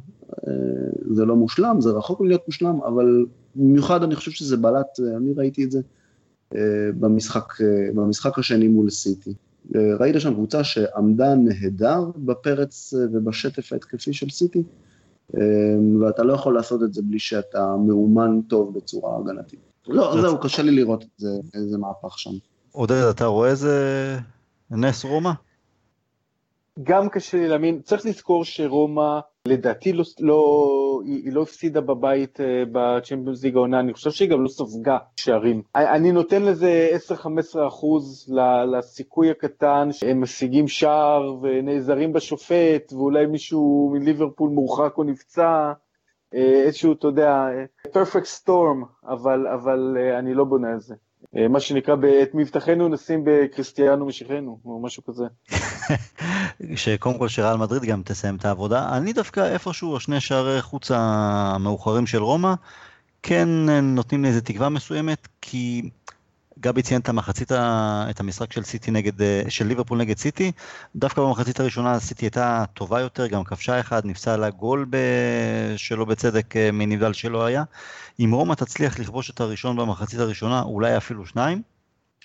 אה, זה לא מושלם, זה רחוק מלהיות מושלם, אבל במיוחד אני חושב שזה בלט, אני ראיתי את זה. אה, במשחק, אה, במשחק השני מול סיטי. אה, ראית שם קבוצה שעמדה נהדר בפרץ ובשטף ההתקפי של סיטי, ואתה לא יכול לעשות את זה בלי שאתה מאומן טוב בצורה הגנתית. לא, זהו, קשה לי לראות איזה מהפך שם. עודד, אתה רואה איזה נס רומא? גם קשה לי להאמין, צריך לזכור שרומא לדעתי לא, לא, היא לא הפסידה בבית אה, בצ'מפיונס ליג העונה, אני חושב שהיא גם לא ספגה שערים. אני נותן לזה 10-15 אחוז לסיכוי הקטן שהם משיגים שער ונעזרים בשופט ואולי מישהו מליברפול מורחק או נפצע. אה, איזשהו, אתה יודע, perfect storm, אבל, אבל אה, אני לא בונה על זה. אה, מה שנקרא, את מבטחנו נשים בקריסטיאנו משיחנו, או משהו כזה. שקודם כל שריאל מדריד גם תסיים את העבודה. אני דווקא איפשהו, שני שערי חוץ המאוחרים של רומא, כן נותנים לי איזה תקווה מסוימת, כי גבי ציין את המחצית, את המשחק של סיטי נגד, של ליברפול נגד סיטי, דווקא במחצית הראשונה סיטי הייתה טובה יותר, גם כבשה אחד, נפסה לה גול. שלא בצדק אה, מנבדל שלא היה. אם רומא תצליח לכבוש את הראשון במחצית הראשונה, אולי אפילו שניים,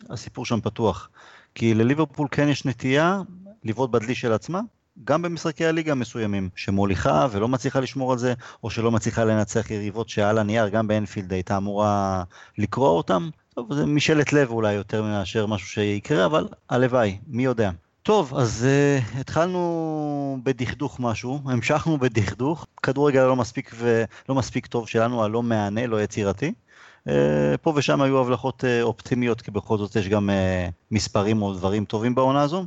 הסיפור שם פתוח. כי לליברפול כן יש נטייה לבעוט בדלי של עצמה, גם במשחקי הליגה המסוימים, שמוליכה ולא מצליחה לשמור על זה, או שלא מצליחה לנצח יריבות שעל הנייר, גם באנפילד הייתה אמורה לקרוא אותם. טוב, זה משאלת לב אולי יותר מאשר משהו שיקרה, אבל הלוואי, מי יודע. טוב, אז uh, התחלנו בדכדוך משהו, המשכנו בדכדוך, כדורגל לא מספיק ולא מספיק טוב שלנו, הלא מהנה, לא יצירתי. Uh, פה ושם היו הבלחות uh, אופטימיות, כי בכל זאת יש גם uh, מספרים או דברים טובים בעונה הזו.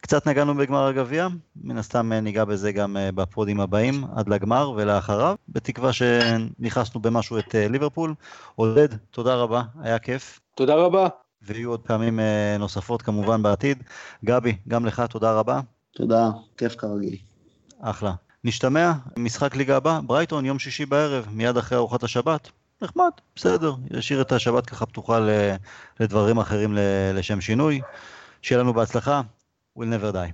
קצת נגענו בגמר הגביע, מן הסתם ניגע בזה גם בפודים הבאים, עד לגמר ולאחריו, בתקווה שנכנסנו במשהו את ליברפול. עודד, תודה רבה, היה כיף. תודה רבה. ויהיו עוד פעמים נוספות כמובן בעתיד. גבי, גם לך תודה רבה. תודה, כיף כרגיל. אחלה. נשתמע, משחק ליגה הבא, ברייטון, יום שישי בערב, מיד אחרי ארוחת השבת. נחמד, בסדר, ישאיר את השבת ככה פתוחה לדברים אחרים לשם שינוי. שיהיה לנו בהצלחה, will never die.